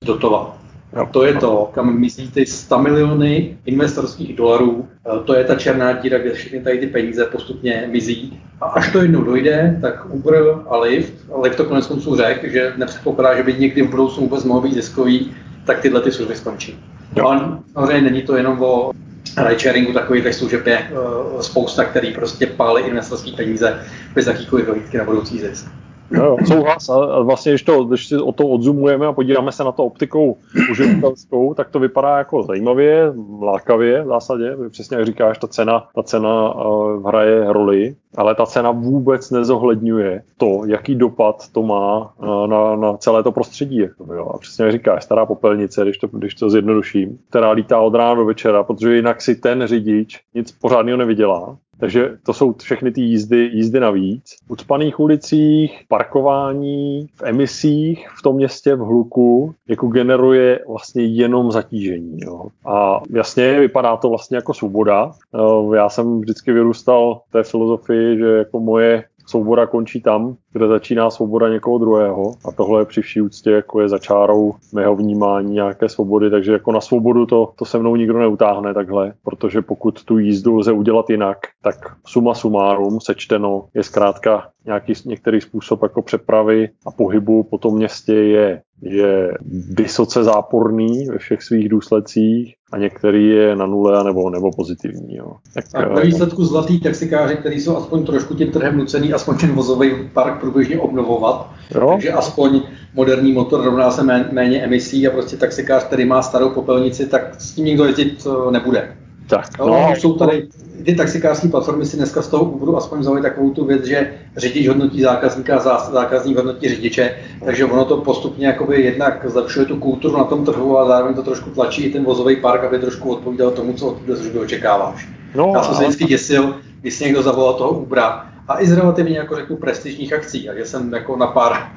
dotovat. A to je to, kam myslí ty 100 miliony investorských dolarů. E, to je ta černá díra, kde všechny tady ty peníze postupně mizí. A až to jednou dojde, tak Uber a Lyft, a Lyft to konec konců řekl, že nepředpokládá, že by někdy v budoucnu vůbec mohl být ziskový, tak tyhle ty služby skončí. Ale samozřejmě není to jenom o ridesharingu, takových služeb je uh, spousta, který prostě pálí investorské peníze bez jakýkoliv vyhlídky na budoucí zisk. No, souhlas. A vlastně, když, to, když si o to odzumujeme a podíváme se na to optikou uživatelskou, tak to vypadá jako zajímavě, lákavě v zásadě. Přesně jak říkáš, ta cena, ta cena uh, hraje roli, ale ta cena vůbec nezohledňuje to, jaký dopad to má uh, na, na celé to prostředí. Jako, jo. A přesně jak říkáš, stará popelnice, když to, když to zjednoduším, která lítá od rána do večera, protože jinak si ten řidič nic pořádného nevydělá Takže to jsou všechny ty jízdy, jízdy navíc. V ucpaných ulicích, parkování, v emisích v tom městě, v hluku, jako generuje vlastně jenom zatížení. Jo. A jasně, vypadá to vlastně jako svoboda. Eh, já jsem vždycky vyrůstal v té filozofii, že jako moje svoboda končí tam, kde začíná svoboda někoho druhého. A tohle je při vší úctě, jako je začárou mého vnímání nějaké svobody, takže jako na svobodu to, to se mnou nikdo neutáhne takhle, protože pokud tu jízdu lze udělat jinak, tak suma sumárum sečteno je zkrátka nějaký některý způsob jako přepravy a pohybu po tom městě je, je vysoce záporný ve všech svých důsledcích a některý je na nule nebo, nebo pozitivní. Jo. Tak, a ve výsledku zlatý taxikáři, kteří jsou aspoň trošku tím trhem nucený, aspoň ten vozový park průběžně obnovovat, jo? takže aspoň moderní motor rovná se méně emisí a prostě taxikář, který má starou popelnici, tak s tím nikdo jezdit eh, nebude. Tak, no, no, jsou tady, ty taxikářské platformy si dneska z toho Uberu aspoň vzali takovou tu věc, že řidič hodnotí zákazníka, zákazník hodnotí řidiče, takže ono to postupně jakoby jednak zlepšuje tu kulturu na tom trhu a zároveň to trošku tlačí i ten vozový park, aby trošku odpovídal tomu, co od té služby očekáváš. No, Já jsem se vždycky děsil, když si někdo zavolal toho Ubera a i z relativně jako řeknu prestižních akcí, takže jsem jako na pár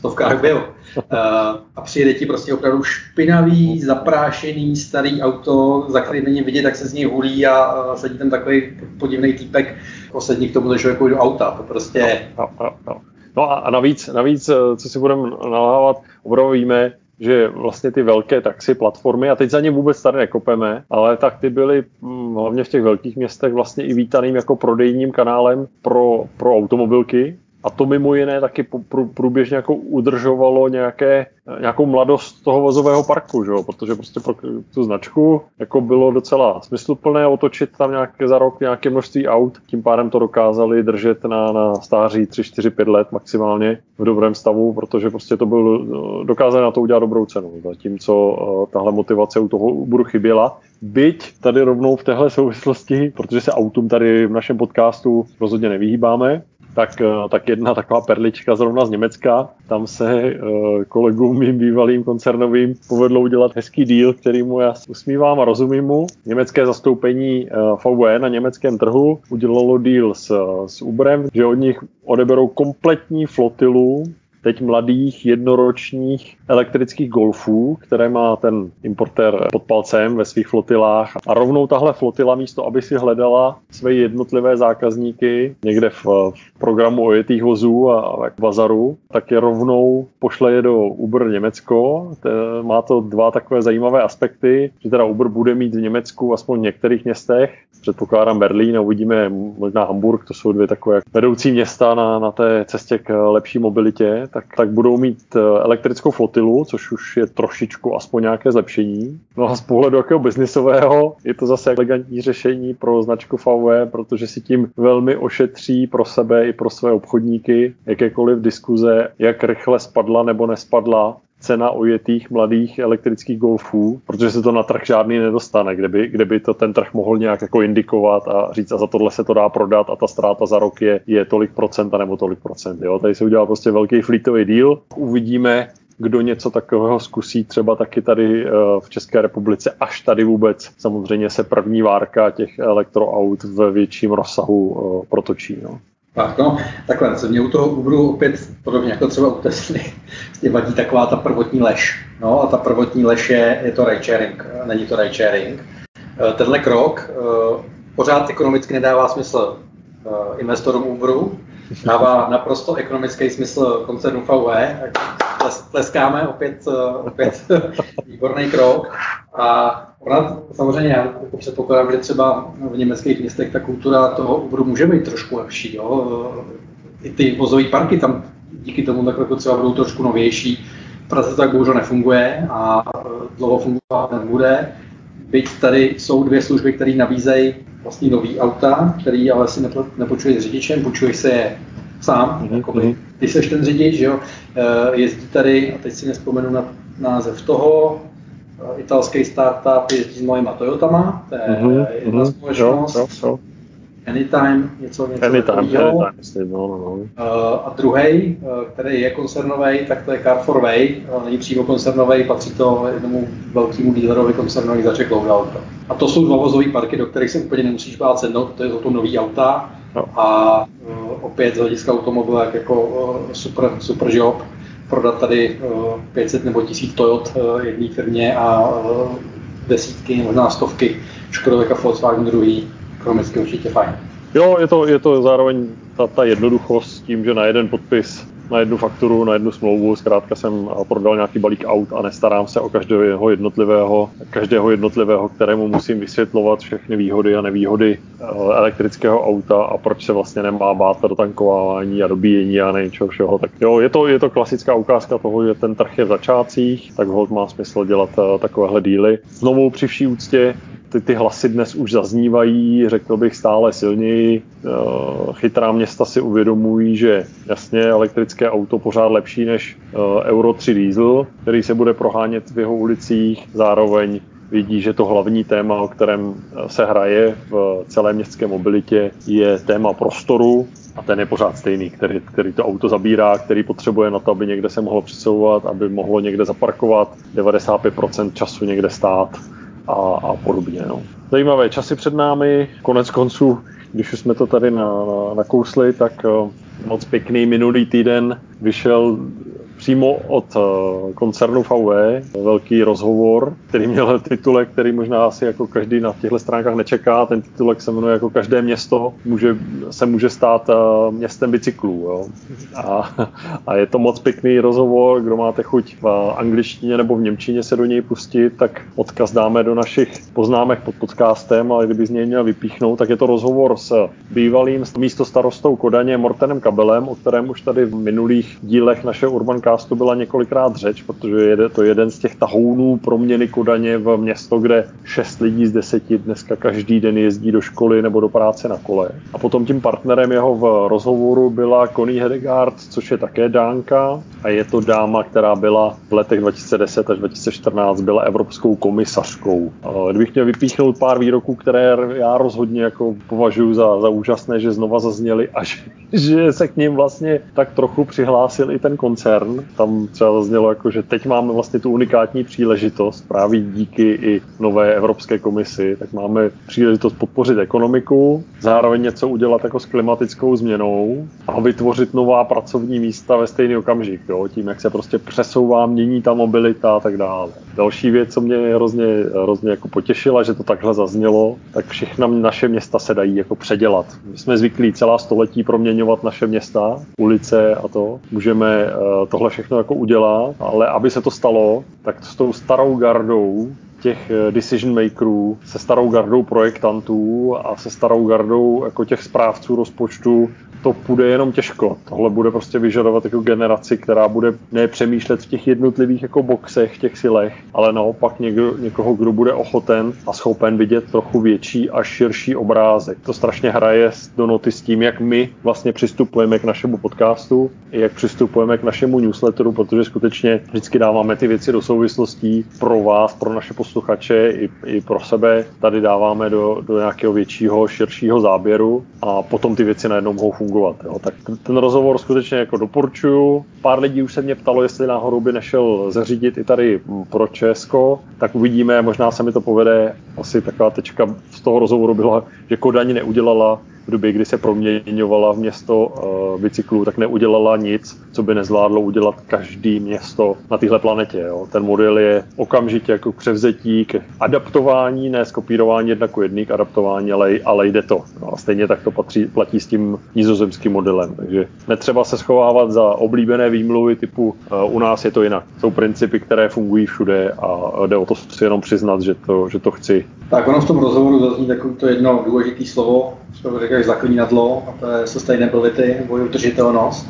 stovkách byl. Uh, a přijede ti prostě opravdu špinavý, zaprášený, starý auto, za který není vidět, jak se z něj hulí a sedí tam takový podivný týpek, posední k tomu, že jako do auta. To prostě... No, no, no. no a navíc, navíc, eh, co si budeme nalávat, opravdu víme, že vlastně ty velké taxi platformy, a teď za ně vůbec tady nekopeme, ale tak ty byly hm, hlavně v těch velkých městech vlastně i vítaným jako prodejním kanálem pro, pro automobilky, a to mimo jiné taky průběžně jako udržovalo nějaké, nějakou mladost toho vozového parku, že protože prostě pro tu značku jako bylo docela smysluplné otočit tam nějaké za rok nějaké množství aut, tím pádem to dokázali držet na, na stáří 3, 4, 5 let maximálně v dobrém stavu, protože prostě to byl, dokázali na to udělat dobrou cenu, zatímco uh, tahle motivace u toho Uberu chyběla. Byť tady rovnou v téhle souvislosti, protože se autům tady v našem podcastu rozhodně nevyhýbáme, tak, eh, tak jedna taková perlička zrovna z Německa. Tam se eh, kolegům mým bývalým koncernovým povedlo udělat hezký díl, který mu já usmívám a rozumím mu. Německé zastoupení eh, VW na německém trhu udělalo díl s, s Uberem, že od nich odeberou kompletní flotilu teď mladých jednoročních elektrických golfů, které má ten importér pod palcem ve svých flotilách. A rovnou tahle flotila místo, aby si hledala své jednotlivé zákazníky někde v, v programu ojetých vozů a, a bazaru, tak je rovnou pošle je do Uber Německo. Te, má to dva takové zajímavé aspekty, že teda Uber bude mít v Německu aspoň v některých městech, předpokládám Berlín a uvidíme možná Hamburg, to jsou dvě takové vedoucí města na, na té cestě k lepší mobilitě, tak, tak budou mít eh, elektrickou flotilu, což už je trošičku aspoň nějaké zlepšení. No a z pohledu jakého biznisového je to zase elegantní řešení pro značku VW, protože si tím velmi ošetří pro sebe i pro své obchodníky jakékoliv diskuze, jak rychle spadla nebo nespadla cena ojetých mladých elektrických golfů, protože se to na trh žádný nedostane, kde by, kde by to ten trh mohl nějak jako indikovat a říct a za tohle se to dá prodat a ta ztráta za rok je, je tolik procent nebo tolik procent. Jo? Tady se udělá prostě velký fleetový deal. Uvidíme, kdo něco takového zkusí třeba taky tady eh, v České republice, až tady vůbec samozřejmě se první várka těch elektroaut ve větším rozsahu eh, protočí. No. Tak no, takhle, co mě u toho Uberu opět, podobně jako třeba u Tesly, vlastně vadí taková ta prvotní lež. No a ta prvotní lež je, je to ride sharing, není to ride sharing. Eh, tenhle krok eh, pořád ekonomicky nedává smysl eh, investorům Uberu, dává naprosto ekonomický smysl koncernu VW, tleskáme opět, opět výborný krok. A ona samozřejmě já jako předpokládám, že třeba v německých městech ta kultura toho Uberu může být trošku lepší. Jo. I ty vozové parky tam díky tomu tak jako třeba budou trošku novější. V Praze to tak bohužel nefunguje a dlouho fungovat nebude. Byť tady jsou dvě služby, které nabízejí vlastně nový auta, který ale si nepočuješ s řidičem, počuješ se je sám, mm-hmm. jakoby. ty seš ten řidič, jo. Eh, jezdí tady, a teď si nespomenu na název toho, eh, italský startup jezdí s mojima Toyotama, to je mm-hmm. jedna mm-hmm. společnost. Jo, jo, jo. Anytime, něco, něco anytime, anytime, myslím, no, no, no. Uh, a druhý, uh, který je koncernový, tak to je Car 4 Way, není přímo koncernový, patří to jednomu velkému dealerovi koncernový za Czech Auto. A to jsou dva vozové parky, do kterých se úplně nemusíš bát sednout, to je to nový auta. No. A uh, opět z hlediska automobilu jako uh, super, super job prodat tady uh, 500 nebo 1000 Toyot uh, jedné firmě a uh, desítky, možná stovky Škodovek a Volkswagen druhý, ekonomicky určitě fajn. Jo, je to, je to zároveň ta, ta jednoduchost s tím, že na jeden podpis na jednu fakturu, na jednu smlouvu, zkrátka jsem prodal nějaký balík aut a nestarám se o každého jednotlivého, každého jednotlivého, kterému musím vysvětlovat všechny výhody a nevýhody eh, elektrického auta a proč se vlastně nemá bát do tankování a dobíjení a něčeho všeho. Tak jo, je to, je to klasická ukázka toho, že ten trh je v začátcích, tak hold má smysl dělat eh, takovéhle díly. Znovu při vší úctě ty, ty hlasy dnes už zaznívají, řekl bych, stále silněji. Eh, chytrá města si uvědomují, že jasně elektrické auto pořád lepší než eh, Euro 3 diesel, který se bude prohánět v jeho ulicích. Zároveň vidí, že to hlavní téma, o kterém eh, se hraje v celé městské mobilitě, je téma prostoru, a ten je pořád stejný, který, který to auto zabírá, který potřebuje na to, aby někde se mohlo přesouvat, aby mohlo někde zaparkovat, 95% času někde stát a, a podobně. No. Zajímavé časy před námi, konec konců, když už jsme to tady na, na, nakousli, tak eh, moc pěkný minulý týden vyšel přímo od eh, koncernu VW velký rozhovor, který měl titulek, který možná asi jako každý na těchto stránkách nečeká. Ten titulek se jmenuje jako každé město může, se může stát eh, městem bicyklů. Jo. A, a, je to moc pěkný rozhovor, kdo máte chuť v angličtině nebo v němčině se do něj pustit, tak odkaz dáme do našich poznámek pod podcastem, ale kdyby z něj měl vypíchnout, tak je to rozhovor s bývalým místo starostou Kodaně Mortenem Kabelem, o kterém už tady v minulých dílech našeho Urban podcastu byla několikrát řeč, protože je to jeden z těch tahounů proměny Kodaně v město, kde šest lidí z deseti dneska každý den jezdí do školy nebo do práce na kole. A potom tím partnerem jeho v rozhovoru byla Connie Hedegaard, což je také dánka a je to dáma, která byla v letech 2010 až 2014 byla evropskou komisařkou. Kdybych měl vypíchnout pár výroků, které já rozhodně jako považuji za, za úžasné, že znova zazněly a že, že se k ním vlastně tak trochu přihlásil i ten koncern, tam třeba zaznělo, jako, že teď máme vlastně tu unikátní příležitost, právě díky i nové Evropské komisi, tak máme příležitost podpořit ekonomiku, zároveň něco udělat jako s klimatickou změnou a vytvořit nová pracovní místa ve stejný okamžik, jo, tím, jak se prostě přesouvá, mění ta mobilita a tak dále. Další věc, co mě hrozně, hrozně jako potěšila, že to takhle zaznělo, tak všechna naše města se dají jako předělat. My jsme zvyklí celá století proměňovat naše města, ulice a to. Můžeme uh, tohle všechno jako udělá, ale aby se to stalo, tak s tou starou gardou těch eh, decision makerů, se starou gardou projektantů a se starou gardou jako těch správců rozpočtu to půjde jenom těžko. Tohle bude prostě vyžadovat jako generaci, která bude nepřemýšlet v těch jednotlivých jako boxech, těch silech, ale naopak někdo, někoho, kdo bude ochoten a schopen vidět trochu větší a širší obrázek. To strašně hraje do noty s tím, jak my vlastně přistupujeme k našemu podcastu, jak přistupujeme k našemu newsletteru, protože skutečně vždycky dáváme ty věci do souvislostí pro vás, pro naše posluchače i, i pro sebe. Tady dáváme do, do nějakého většího, širšího záběru a potom ty věci najednou mohou fungovat. Jo. Tak ten rozhovor skutečně jako doporučuju. Pár lidí už se mě ptalo, jestli náhodou by nešel zařídit i tady pro Česko, tak uvidíme, možná se mi to povede. Asi taková tečka z toho rozhovoru byla, že Kodaň neudělala době, kdy se proměňovala v město uh, bicyklů, tak neudělala nic, co by nezvládlo udělat každý město na téhle planetě. Jo. Ten model je okamžitě jako převzetí k adaptování, ne skopírování jedna ku jedný k adaptování, ale, ale jde to. No a stejně tak to patří, platí s tím nizozemským modelem. Takže netřeba se schovávat za oblíbené výmluvy typu uh, u nás je to jinak. Jsou principy, které fungují všude a jde o to si jenom přiznat, že to, že to chci. Tak ono v tom rozhovoru zazní takové to jedno důležité slovo, říkají zaklínadlo, a to je sustainability, nebo udržitelnost.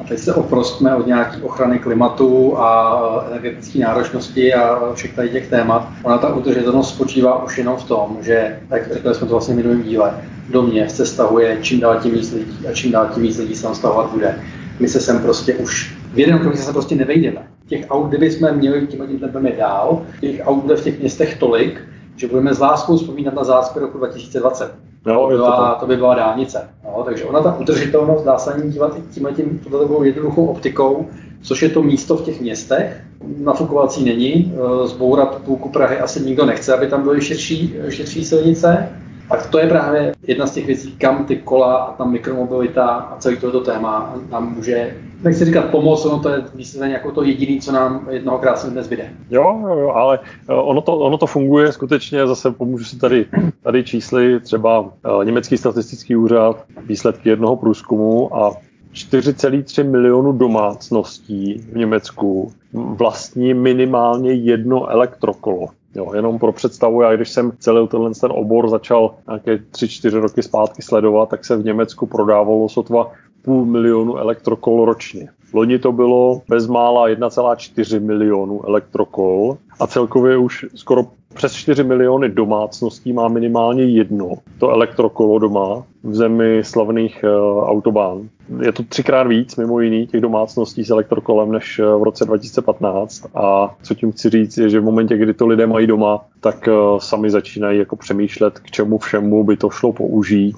A teď se oprostme od nějaké ochrany klimatu a energetické náročnosti a všech tady těch témat. Ona ta udržitelnost spočívá už jenom v tom, že, jak řekli jsme to vlastně v minulém díle, do mě se stahuje čím dál tím víc lidí a čím dál tím víc lidí se stahovat bude. My se sem prostě už v jeden okamžik se prostě nevejdeme. Těch aut, kdyby jsme měli tím tím tempem dál, těch aut v těch městech tolik, že budeme s láskou vzpomínat na záspy roku 2020. No, to, byla, to by byla dálnice. No, takže ona ta udržitelnost dá se ani dívat i tímhle tím, jednoduchou optikou, což je to místo v těch městech. Nafukovací není, zbourat půlku Prahy asi nikdo nechce, aby tam byly širší, širší silnice. A to je právě jedna z těch věcí, kam ty kola a ta mikromobilita a celý toto téma nám může nechci říkat pomoc, ono to je výsledně jako to jediné, co nám jednoho krásně dnes vyjde. Jo, jo, jo, ale eh, ono to, ono to funguje skutečně, zase pomůžu si tady, tady čísly, třeba uh, Německý statistický úřad, výsledky jednoho průzkumu a 4,3 milionu domácností v Německu vlastní minimálně jedno elektrokolo. Jo, jenom pro představu, já když jsem celý tenhle ten obor začal nějaké 3-4 roky zpátky sledovat, tak se v Německu prodávalo sotva půl milionu elektrokol ročně. Loni to bylo bezmála 1,4 milionu elektrokol a celkově už skoro přes 4 miliony domácností má minimálně jedno to elektrokolo doma v zemi slavných uh, autobán. Je to třikrát víc, mimo jiný, těch domácností s elektrokolem než eh, v roce 2015. A co tím chci říct, je, že v momentě, kdy to lidé mají doma, tak uh, sami začínají jako přemýšlet, k čemu všemu by to šlo použít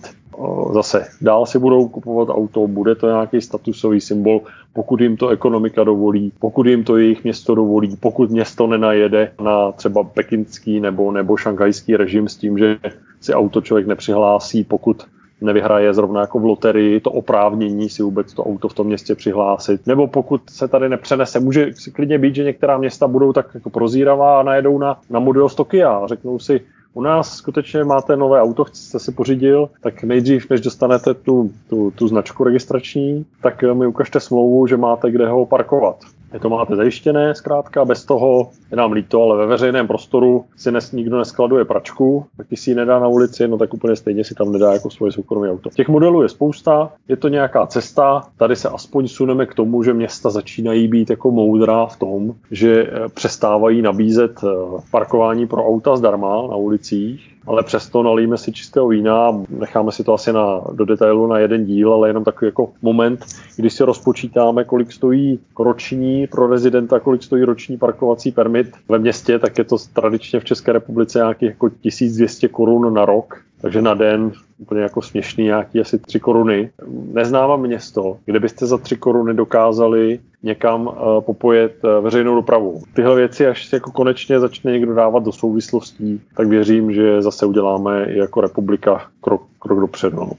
zase dál si budou kupovat auto, bude to nějaký statusový symbol, pokud jim to ekonomika dovolí, pokud jim to jejich město dovolí, pokud město nenajede na třeba pekinský nebo, nebo šanghajský režim s tím, že si auto člověk nepřihlásí, pokud nevyhraje zrovna jako v loterii to oprávnění si vůbec to auto v tom městě přihlásit. Nebo pokud se tady nepřenese, může klidně být, že některá města budou tak jako prozíravá a najedou na, na model Stokia a řeknou si, u nás skutečně máte nové auto, jste si pořídil, tak nejdřív, než dostanete tu, tu, tu značku registrační, tak mi ukažte smlouvu, že máte kde ho parkovat. To máte zajištěné, zkrátka, bez toho je nám líto, ale ve veřejném prostoru si nes, nikdo neskladuje pračku, tak si ji nedá na ulici, no tak úplně stejně si tam nedá jako svoje soukromé auto. Těch modelů je spousta, je to nějaká cesta, tady se aspoň suneme k tomu, že města začínají být jako moudrá v tom, že eh, přestávají nabízet eh, parkování pro auta zdarma na ulicích, ale přesto nalíme si čistého vína, necháme si to asi na, do detailu na jeden díl, ale jenom takový jako moment, když si rozpočítáme, kolik stojí roční pro rezidenta, kolik stojí roční parkovací permit ve městě, tak je to tradičně v České republice nějakých jako 1200 korun na rok, takže na den úplně jako směšný, nějaký asi 3 koruny. Neznám město, kde byste za 3 koruny dokázali někam uh, popojet uh, veřejnou dopravu. Tyhle věci, až se jako konečně začne někdo dávat do souvislostí, tak věřím, že zase uděláme i jako republika krok, krok dopředu. No.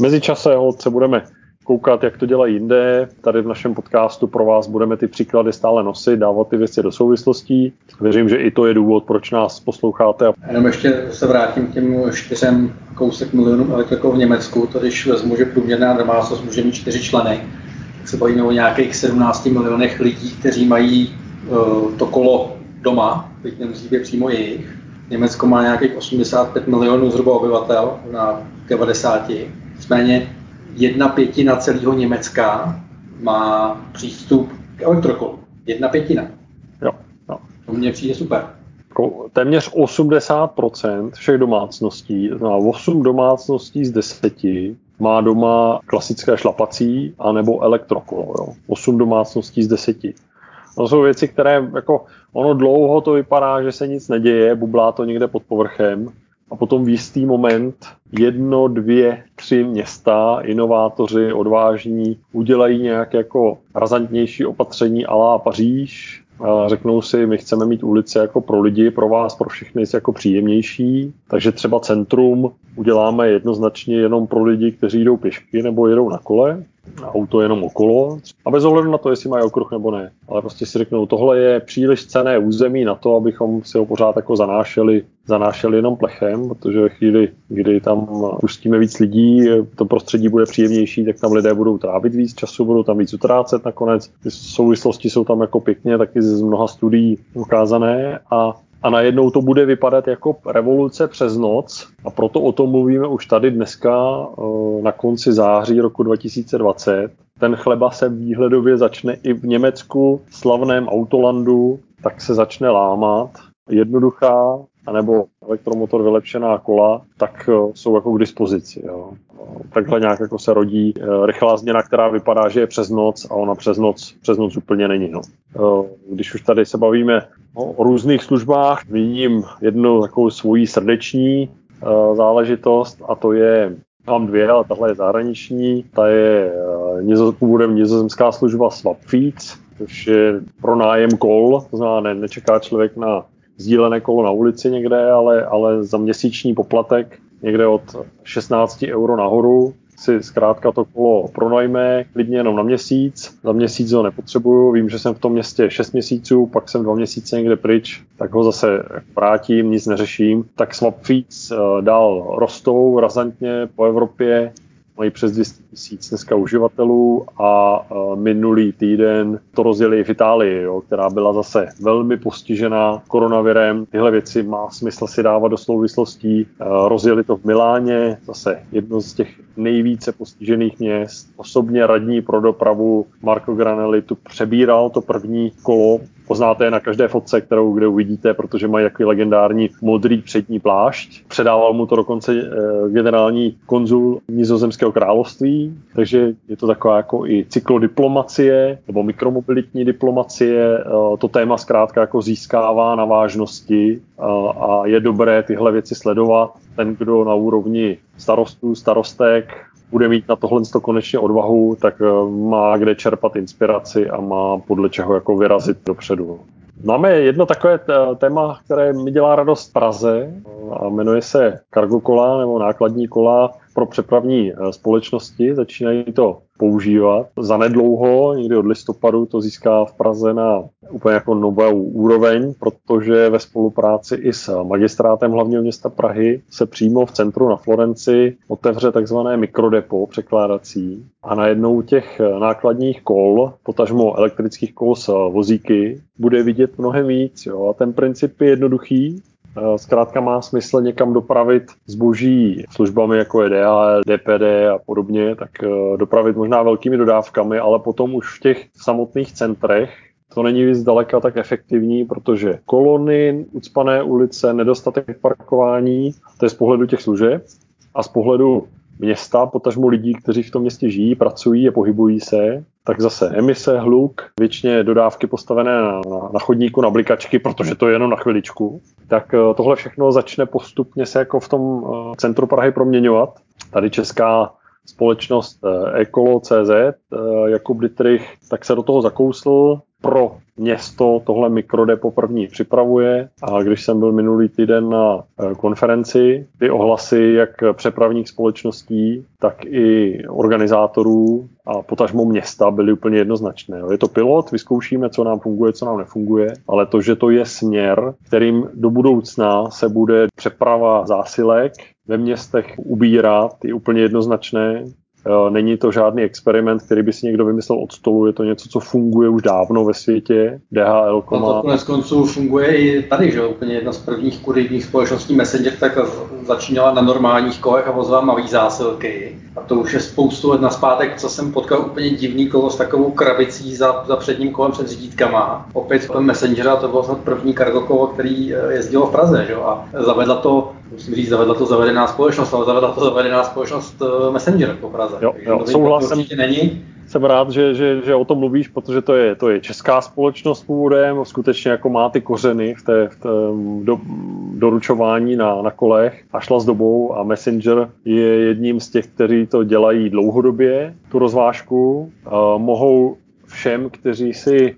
Mezičase se budeme koukat, jak to dělají jinde. Tady v našem podcastu pro vás budeme ty příklady stále nosit, dávat ty věci do souvislostí. Věřím, že i to je důvod, proč nás posloucháte. Jenom ještě se vrátím k těm čtyřem kousek milionů elektriků v Německu. To když vezmu, že průměrná domácnost může mít čtyři členy, tak se bavíme o nějakých 17 milionech lidí, kteří mají uh, to kolo doma, teď nemusí být přímo jejich. Německo má nějakých 85 milionů zhruba obyvatel na 90. Nicméně jedna pětina celého Německa má přístup k elektrokolu. Jedna pětina. Jo, jo. To mně přijde super. Téměř 80% všech domácností, znamená 8 domácností z 10 má doma klasické šlapací anebo elektrokolo. Jo. 8 domácností z 10. To jsou věci, které jako ono dlouho to vypadá, že se nic neděje, bublá to někde pod povrchem, a potom v jistý moment jedno, dvě, tři města, inovátoři, odvážní, udělají nějaké jako razantnější opatření alá Paříž, a řeknou si, my chceme mít ulice jako pro lidi, pro vás, pro všechny jako příjemnější, takže třeba centrum uděláme jednoznačně jenom pro lidi, kteří jdou pěšky nebo jedou na kole, auto jenom okolo a bez ohledu na to, jestli mají okruh nebo ne. Ale prostě si řeknou, tohle je příliš cené území na to, abychom si ho pořád jako zanášeli, zanášeli jenom plechem, protože ve chvíli, kdy tam pustíme víc lidí, to prostředí bude příjemnější, tak tam lidé budou trávit víc času, budou tam víc utrácet nakonec. Ty souvislosti jsou tam jako pěkně taky z mnoha studií ukázané a a najednou to bude vypadat jako revoluce přes noc a proto o tom mluvíme už tady dneska eh, na konci září roku 2020. Ten chleba se výhledově začne i v Německu, slavném Autolandu, tak se začne lámat. Jednoduchá, anebo elektromotor vylepšená kola, tak eh, jsou jako k dispozici. Jo. Takhle nějak jako se rodí eh, rychlá změna, která vypadá, že je přes noc a ona přes noc, přes noc úplně není. No. Když už tady se bavíme o různých službách. Zmíním jednu takovou svoji srdeční záležitost a to je Mám dvě, ale tahle je zahraniční. Ta je původem nizozemská služba Swapfeeds, což je pro nájem kol, to znamená, ne, nečeká člověk na sdílené kolo na ulici někde, ale, ale za měsíční poplatek někde od 16 euro nahoru si zkrátka to kolo pronajme klidně jenom na měsíc. Za měsíc ho nepotřebuju, vím, že jsem v tom městě 6 měsíců, pak jsem dva měsíce někde pryč, tak ho zase vrátím, nic neřeším. Tak Swap Feeds eh, dál rostou razantně po Evropě mají přes 200 tisíc dneska uživatelů a minulý týden to rozjeli v Itálii, jo, která byla zase velmi postižená koronavirem. Tyhle věci má smysl si dávat do souvislostí. Rozjeli to v Miláně, zase jedno z těch nejvíce postižených měst. Osobně radní pro dopravu Marco Granelli tu přebíral to první kolo Poznáte je na každé fotce, kterou kde uvidíte, protože mají jaký legendární modrý přední plášť. Předával mu to dokonce eh, generální konzul nizozemského království, takže je to taková jako i cyklodiplomacie nebo mikromobilitní diplomacie. Eh, to téma zkrátka jako získává na vážnosti eh, a je dobré tyhle věci sledovat. Ten, kdo na úrovni starostů, starostek bude mít na tohle konečně odvahu, tak eh, má kde čerpat inspiraci a má podle čeho jako vyrazit dopředu. Máme jedno takové téma, které mi dělá radost v Praze a jmenuje se cargo kola nebo nákladní kola pro přepravní eh, společnosti. Začínají to používat. Za nedlouho, někdy od listopadu, to získá v Praze na úplně jako novou úroveň, protože ve spolupráci i s magistrátem hlavního města Prahy se přímo v centru na Florenci otevře takzvané mikrodepo překládací a najednou těch nákladních kol, potažmo elektrických kol s vozíky, bude vidět mnohem víc. Jo. A ten princip je jednoduchý, Eh, zkrátka má smysl někam dopravit zboží službami jako je DHL, DPD a podobně, tak eh, dopravit možná velkými dodávkami, ale potom už v těch samotných centrech to není víc daleka tak efektivní, protože kolony, ucpané ulice, nedostatek parkování, to je z pohledu těch služeb a z pohledu města, potažmo lidí, kteří v tom městě žijí, pracují a pohybují se, tak zase emise, hluk, většině dodávky postavené na, na, na chodníku, na blikačky, protože to je jenom na chviličku, tak eh, tohle všechno začne postupně se jako v tom eh, centru Prahy proměňovat. Tady česká společnost Ecolo.cz, eh, Jakub Dietrich, tak se do toho zakousl, pro město tohle mikrodepo první připravuje a když jsem byl minulý týden na e, konferenci, ty ohlasy jak přepravních společností, tak i organizátorů a potažmo města byly úplně jednoznačné. Je to pilot, vyzkoušíme, co nám funguje, co nám nefunguje, ale to, že to je směr, kterým do budoucna se bude přeprava zásilek ve městech ubírat, je úplně jednoznačné. Není to žádný experiment, který by si někdo vymyslel od stolu, je to něco, co funguje už dávno ve světě. DHL. No to konec konců funguje i tady, že úplně jedna z prvních kurijních společností Messenger tak začínala na normálních kolech a vozila malý zásilky. A to už je spoustu let naspátek, co jsem potkal úplně divný kolo s takovou krabicí za, za předním kolem před řídítkama. Opět kolem Messengera to bylo snad první kargo kolo, který eh, jezdilo v Praze. Že? A zavedla to musím říct, zavedla to zavedená společnost, ale zavedla to zavedená společnost uh, Messenger po Praze. Jo, jo, souhlasím. není. Jsem rád, že, že, že, o tom mluvíš, protože to je, to je česká společnost původem, skutečně jako má ty kořeny v té, v té do, doručování na, na kolech a šla s dobou a Messenger je jedním z těch, kteří to dělají dlouhodobě, tu rozvážku. Uh, mohou všem, kteří si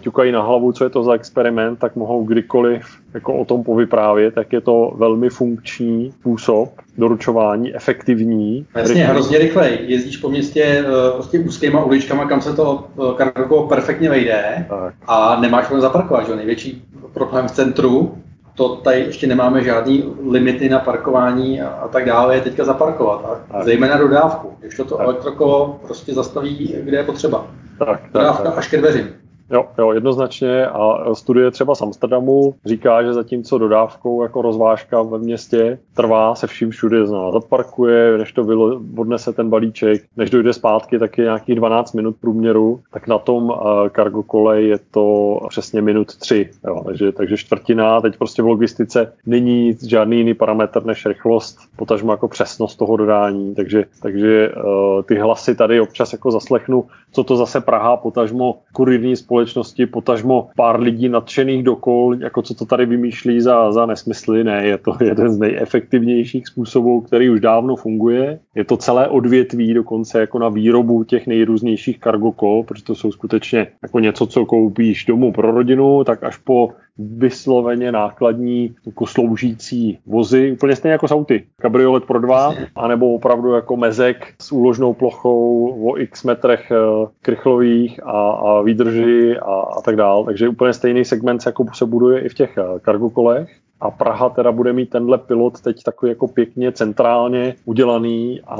ťukají na hlavu, co je to za experiment, tak mohou kdykoliv jako o tom povyprávět, tak je to velmi funkční způsob doručování, efektivní. Jasně, hrozně rychlej. Jezdíš po městě uh, prostě úzkýma uličkama, kam se to uh, kargo perfektně vejde tak. a nemáš problém zaparkovat. Že? Největší problém v centru, to tady ještě nemáme žádný limity na parkování a, a tak dále, je teďka zaparkovat. A tak. zejména dodávku. Když to, to elektrokolo prostě zastaví, kde je potřeba. Tak, tak, Dodávka tak. až ke dveřím. Jo, jo, jednoznačně. A studie třeba z Amsterdamu říká, že zatímco dodávkou jako rozvážka ve městě trvá se vším všude, zná, zaparkuje, než to bylo, odnese ten balíček, než dojde zpátky, tak je nějakých 12 minut průměru, tak na tom uh, cargo kole je to přesně minut 3, jo, takže, takže čtvrtina, teď prostě v logistice není žádný jiný parametr než rychlost, potažmo jako přesnost toho dodání, takže, takže uh, ty hlasy tady občas jako zaslechnu, co to zase Praha, potažmo kurivní společnost společnosti, potažmo pár lidí nadšených dokol, jako co to tady vymýšlí za, za nesmysly. Ne, je to jeden z nejefektivnějších způsobů, který už dávno funguje. Je to celé odvětví dokonce jako na výrobu těch nejrůznějších cargo kol, protože to jsou skutečně jako něco, co koupíš domů pro rodinu, tak až po vysloveně nákladní jako sloužící vozy, úplně stejně jako s auty. Kabriolet pro dva, anebo opravdu jako mezek s úložnou plochou o x metrech eh, krychlových a, a výdrži a, a tak dál. Takže úplně stejný segment jako se buduje i v těch eh, kolech a Praha teda bude mít tenhle pilot teď takový jako pěkně centrálně udělaný a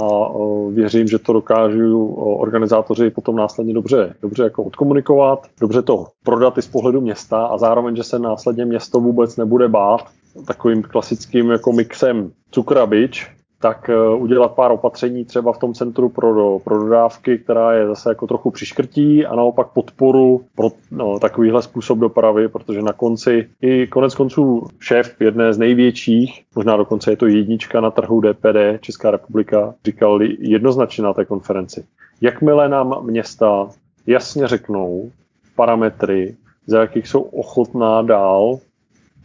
věřím, že to dokážu organizátoři potom následně dobře, dobře jako odkomunikovat, dobře to prodat i z pohledu města a zároveň, že se následně město vůbec nebude bát takovým klasickým jako mixem cukra bič, tak eh, udělat pár opatření třeba v tom centru pro, pro dodávky, která je zase jako trochu přiškrtí a naopak podporu pro no, takovýhle způsob dopravy, protože na konci i konec konců šéf jedné z největších, možná dokonce je to jednička na trhu DPD Česká republika, říkal jednoznačně na té konferenci. Jakmile nám města jasně řeknou parametry, za jakých jsou ochotná dál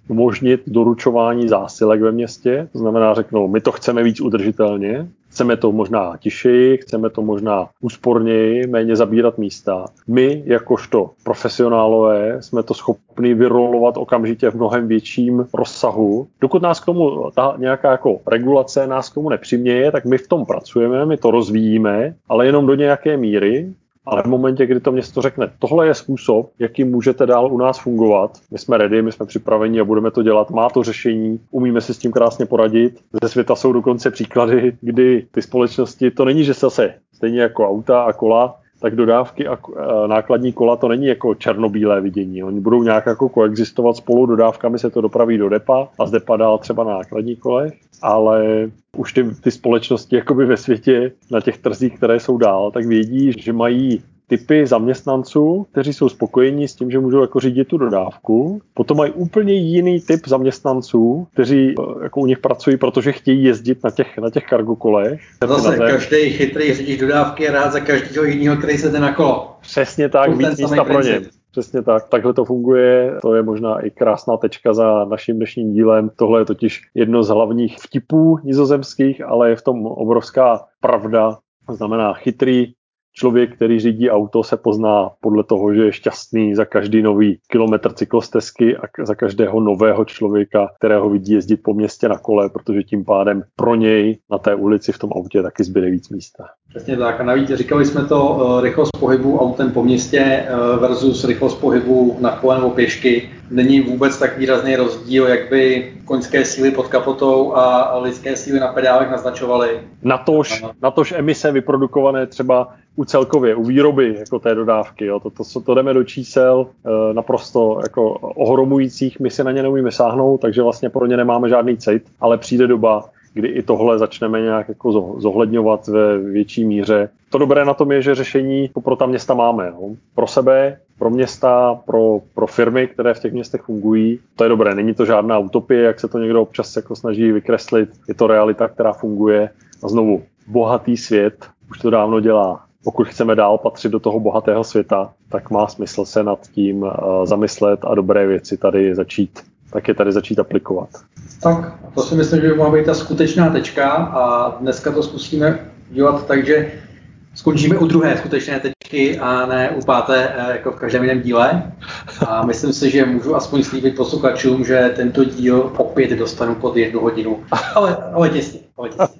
umožnit doručování zásilek ve městě. To znamená, řeknou, my to chceme víc udržitelně, chceme to možná tišeji, chceme to možná úsporněji, méně zabírat místa. My, jakožto profesionálové, jsme to schopni vyrolovat okamžitě v mnohem větším rozsahu. Dokud nás k tomu ta nějaká jako regulace nás k tomu nepřiměje, tak my v tom pracujeme, my to rozvíjíme, ale jenom do nějaké míry, ale v momentě, kdy to město řekne, tohle je způsob, jaký můžete dál u nás fungovat, my jsme ready, my jsme připraveni a budeme to dělat, má to řešení, umíme si s tím krásně poradit. Ze světa jsou dokonce příklady, kdy ty společnosti, to není, že zase stejně jako auta a kola, tak dodávky a nákladní kola to není jako černobílé vidění. Oni budou nějak jako koexistovat spolu, dodávkami se to dopraví do depa a z depa dál třeba na nákladní kolech, ale už ty, ty společnosti jakoby ve světě na těch trzích, které jsou dál, tak vědí, že mají typy zaměstnanců, kteří jsou spokojení s tím, že můžou jako řídit tu dodávku. Potom mají úplně jiný typ zaměstnanců, kteří eh, jako u nich pracují, protože chtějí jezdit na těch, na těch cargo kolech. Zase každý chytrý řidič dodávky je rád za každého jiného, který se na kolo. Přesně tak, víc místa pro ně. Přesně tak, takhle to funguje. To je možná i krásná tečka za naším dnešním dílem. Tohle je totiž jedno z hlavních vtipů nizozemských, ale je v tom obrovská pravda. To znamená chytrý člověk, který řídí auto, se pozná podle toho, že je šťastný za každý nový kilometr cyklostezky a za každého nového člověka, kterého vidí jezdit po městě na kole, protože tím pádem pro něj na té ulici v tom autě taky zbyde víc místa. Přesně tak. A navíc říkali jsme to uh, rychlost pohybu autem po městě uh, versus rychlost pohybu na kole nebo pěšky. Není vůbec tak výrazný rozdíl, jak by koňské síly pod kapotou a lidské síly na pedálech naznačovaly. Natož, natož emise vyprodukované třeba u celkově, u výroby jako té dodávky. Jo. To, to, to jdeme do čísel e, naprosto jako ohromujících, my si na ně neumíme sáhnout, takže vlastně pro ně nemáme žádný cit, ale přijde doba, kdy i tohle začneme nějak jako zohledňovat ve větší míře. To dobré na tom je, že řešení pro ta města máme. Jo. Pro sebe, pro města, pro, pro firmy, které v těch městech fungují. To je dobré, není to žádná utopie, jak se to někdo občas jako snaží vykreslit. Je to realita, která funguje. A znovu, bohatý svět už to dávno dělá pokud chceme dál patřit do toho bohatého světa, tak má smysl se nad tím uh, zamyslet a dobré věci tady začít, tak je tady začít aplikovat. Tak, to si myslím, že by mohla být ta skutečná tečka a dneska to zkusíme dělat tak, že skončíme u druhé skutečné tečky a ne u páté, eh, jako v každém jiném díle. A myslím si, že můžu aspoň slíbit posluchačům, že tento díl opět dostanu pod jednu hodinu. Ale, ale těsně. Ale těsně.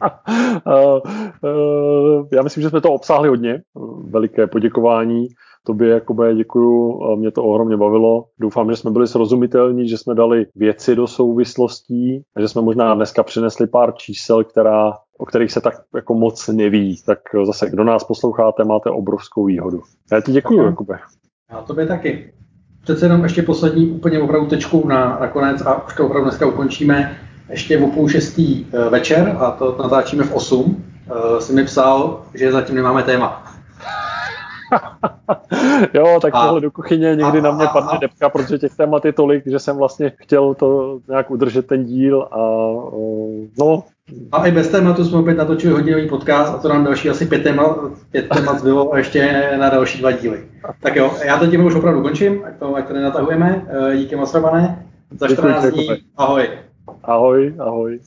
Já myslím, že jsme to obsáhli hodně. Veliké poděkování tobě, Jakube, děkuju, mě to ohromně bavilo. Doufám, že jsme byli srozumitelní, že jsme dali věci do souvislostí a že jsme možná dneska přinesli pár čísel, která o kterých se tak jako moc neví, tak zase, kdo nás posloucháte, máte obrovskou výhodu. Já ti děkuji, Jakube. Já tobě taky. Přece jenom ještě poslední úplně opravdu tečku na, na konec a už to opravdu dneska ukončíme. Ještě o půl šestý eh, večer a to natáčíme v 8. Uh, si mi psal, že zatím nemáme téma. jo, tak a, tohle do kuchyně někdy a, na mě padne a, depka, protože těch témat je tolik, že jsem vlastně chtěl to nějak udržet ten díl a no, A i bez tématu jsme opět natočili hodinový podcast a to nám další asi pět témat, pět témat zbylo a ještě na další dva díly. Tak jo, já to tím už opravdu končím, ať to, ať to nenatahujeme. Díky moc, Romané. Za 14 dní. Ahoj. Ahoj, ahoj.